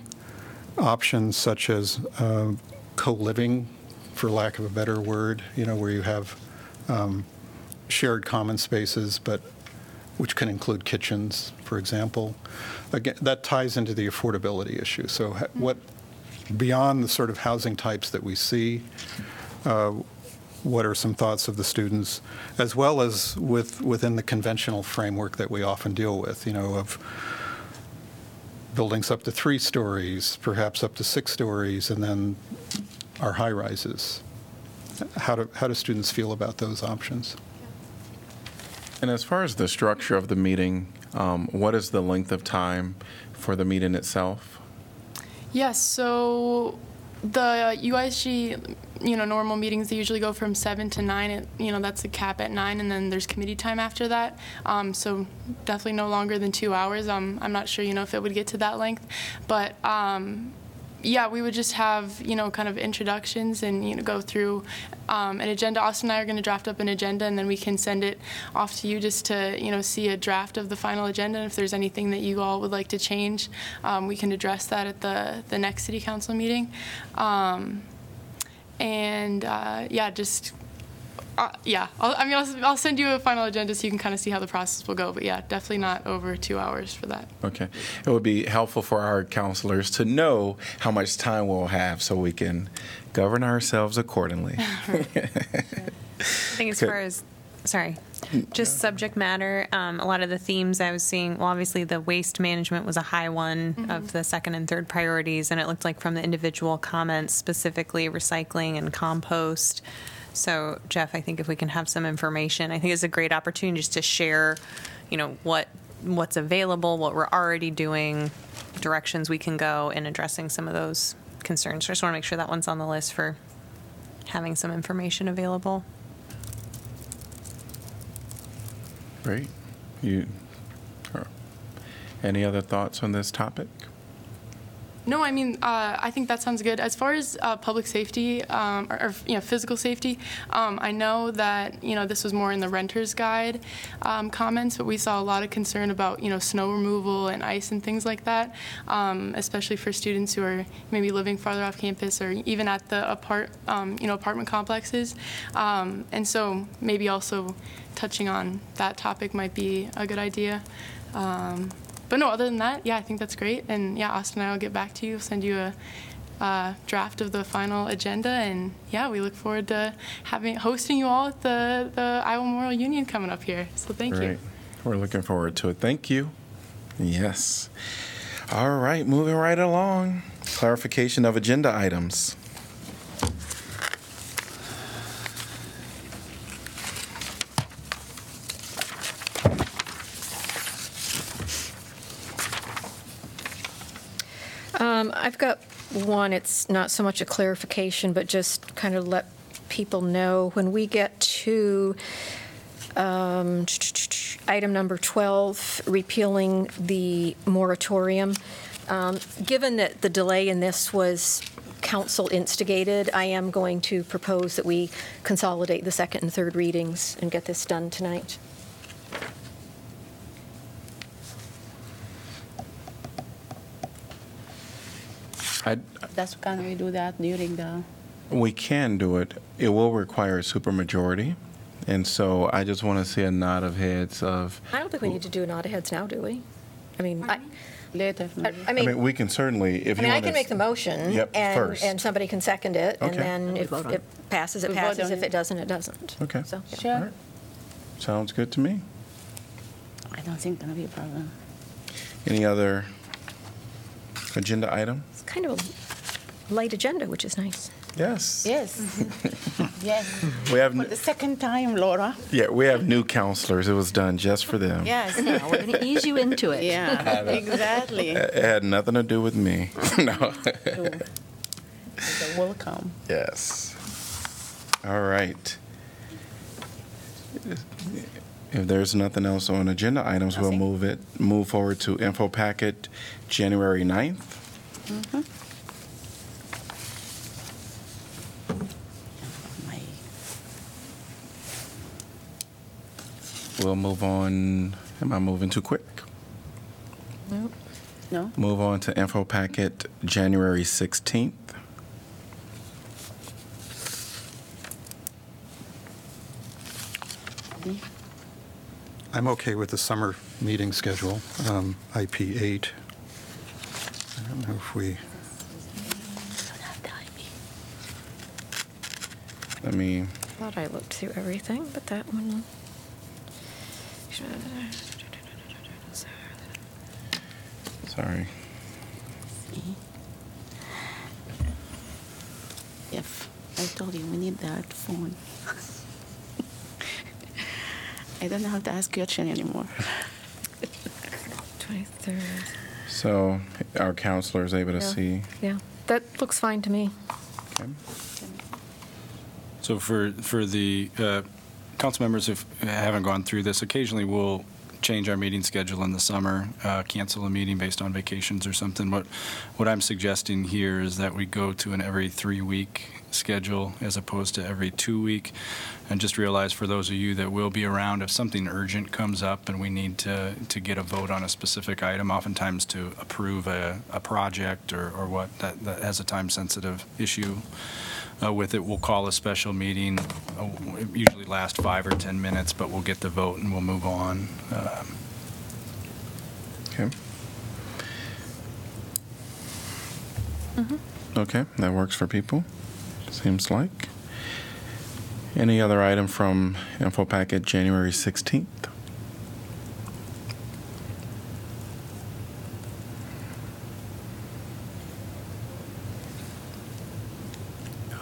options such as uh, co-living, for lack of a better word, you know, where you have um, shared common spaces, but which can include kitchens, for example. Again, that ties into the affordability issue. So ha- what, beyond the sort of housing types that we see, uh, what are some thoughts of the students, as well as with, within the conventional framework that we often deal with, you know, of buildings up to three stories, perhaps up to six stories, and then our high-rises. How do, how do students feel about those options? And as far as the structure of the meeting, um, what is the length of time for the meeting itself? Yes, so the UISG, you know, normal meetings, they usually go from seven to nine. It, you know, that's the cap at nine, and then there's committee time after that. Um, so definitely no longer than two hours. Um, I'm not sure, you know, if it would get to that length, but um, yeah, we would just have, you know, kind of introductions and, you know, go through um, an agenda. Austin and I are going to draft up an agenda, and then we can send it off to you just to, you know, see a draft of the final agenda. And if there's anything that you all would like to change, um, we can address that at the, the next city council meeting. Um, and uh, yeah, just uh, yeah, I'll, I mean, I'll, I'll send you a final agenda so you can kind of see how the process will go. But yeah, definitely not over two hours for that. Okay. It would be helpful for our counselors to know how much time we'll have so we can govern ourselves accordingly. <laughs> I think as far as, sorry, just subject matter, um, a lot of the themes I was seeing, well, obviously the waste management was a high one of the second and third priorities, and it looked like from the individual comments, specifically recycling and compost. So, Geoff, I think if we can have some information, I think it's a great opportunity just to share, you know, what what's available, what we're already doing, directions we can go in addressing some of those concerns. So I just want to make sure that one's on the list for having some information available. Great. You, any other thoughts on this topic? No, I mean, uh, I think that sounds good. As far as uh, public safety um, or, or, you know physical safety, um, I know that you know this was more in the renter's guide um, comments, but we saw a lot of concern about you know snow removal and ice and things like that, um, especially for students who are maybe living farther off campus or even at the apart um, you know apartment complexes, um, and so maybe also touching on that topic might be a good idea. But no, other than that, yeah, I think that's great. And yeah, Austin and I will get back to you, send you a uh, draft of the final agenda, and yeah, we look forward to having hosting you all at the the Iowa Memorial Union coming up here. So thank you. Great. We're looking forward to it. Thank you. Yes. All right, moving right along. Clarification of agenda items. Um, I've got one, it's not so much a clarification, but just kind of let people know, when we get to um, item number 12, repealing the moratorium, um, given that the delay in this was council instigated, I am going to propose that we consolidate the second and third readings and get this done tonight. I, That's, can we do that during the, we can do it. It will require a supermajority. And so I just want to see a nod of heads of, I don't think we need to do an audit heads now, do we? I mean, I, later? I- I I mean, mean, we can certainly, if I you mean, I want can make the motion. Yep, and- first. And somebody can second it, and Okay. then We if vote on it passes, it We vote passes. on If it. it doesn't, it doesn't. Okay. So, yeah. Sure. Sounds good to me. I don't think gonna be a problem. Any other agenda item? It's kind of a light agenda, which is nice. Yes. Yes. <laughs> Yes. We have, For the second time, Laura. yeah, we have new councilors. It was done just for them. Yes. Now, we're going to ease you into it. Yeah, exactly. It it had nothing to do with me. <laughs> No. You're Welcome. Yes. All right. If there's nothing else on agenda items, we'll move it, move forward to info packet January 9th. Mhm. My We'll move on, am I moving too quick? Nope. No? Move on to info packet January 16th. I'm okay with the summer meeting schedule, um, IP 8. I don't know if we, Let me, Thought I looked through everything, but that one. sorry. If I told you we need that phone. <laughs> I don't have to ask question anymore. <laughs> 23rd. So our counselor is able to Yeah. see. Yeah, that looks fine to me. Okay. So for, for the uh, council members who haven't gone through this, occasionally we'll change our meeting schedule in the summer, uh, cancel a meeting based on vacations or something. What, what I'm suggesting here is that we go to an every three-week schedule as opposed to every two-week. And just realize for those of you that will be around, if something urgent comes up and we need to, to get a vote on a specific item, oftentimes to approve a, a project or, or what, that, that has a time-sensitive issue uh, with it, we'll call a special meeting. Uh, It usually lasts five or 10 minutes, but we'll get the vote and we'll move on. Um, Okay. Okay, that works for people, seems like. Any other item from info packet January 16th?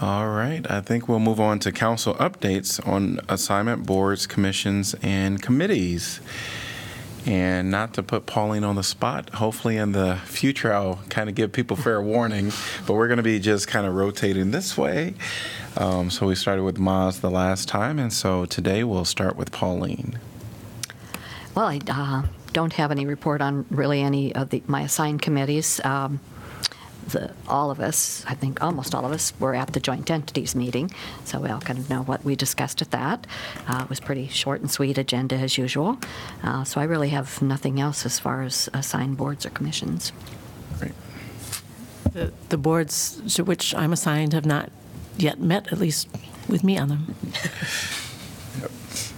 All right, I think we'll move on to council updates on assignment boards, commissions, and committees. And not to put Pauline on the spot, hopefully in the future I'll kind of give people fair warning, but we're going to be just kind of rotating this way. Um, so we started with Maz the last time, and so today we'll start with Pauline. Well, I uh, don't have any report on really any of the, my assigned committees. Um, the, all of us, I think almost all of us, were at the joint entities meeting, so we all kind of know what we discussed at that. Uh, It was pretty short and sweet agenda as usual. Uh, So I really have nothing else as far as assigned boards or commissions. The the boards to which I'm assigned have not yet met, at least with me on them. <laughs>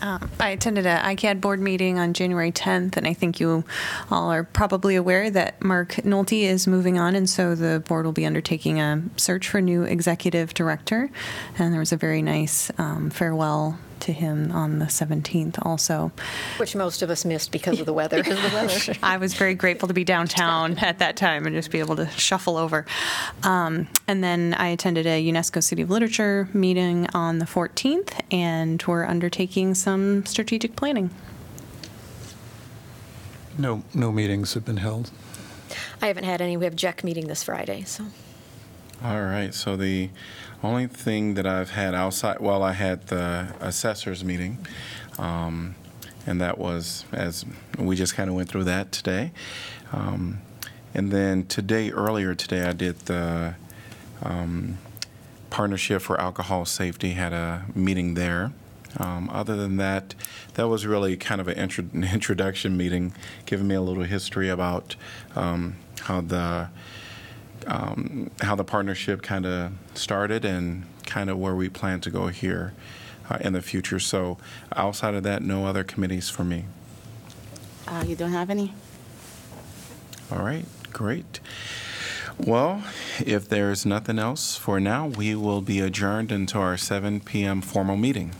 Um, I attended a ICAD board meeting on January 10th, and I think you all are probably aware that Mark Nolte is moving on, and so the board will be undertaking a search for a new executive director. And there was a very nice um, farewell to him on the 17th also. Which most of us missed because of the weather. Because of the weather. <laughs> I was very grateful to be downtown at that time and just be able to shuffle over. Um, and then I attended a UNESCO City of Literature meeting on the 14th, and we're undertaking some strategic planning. No, no meetings have been held. I haven't had any. We have JEC meeting this Friday, so. All right, so the only thing that I've had outside, well, I had the assessors meeting, um, and that was, as, we just kind of went through that today. Um, And then today, earlier today, I did the um, Partnership for Alcohol Safety, had a meeting there. Um, Other than that, that was really kind of an intro- an <laughs> introduction meeting, giving me a little history about um, how the um, how the partnership kind of started and kind of where we plan to go here uh, in the future. So outside of that, no other committees for me. Uh, You don't have any? All right, great. Well, if there's nothing else for now, we will be adjourned until our 7 p.m. formal meeting.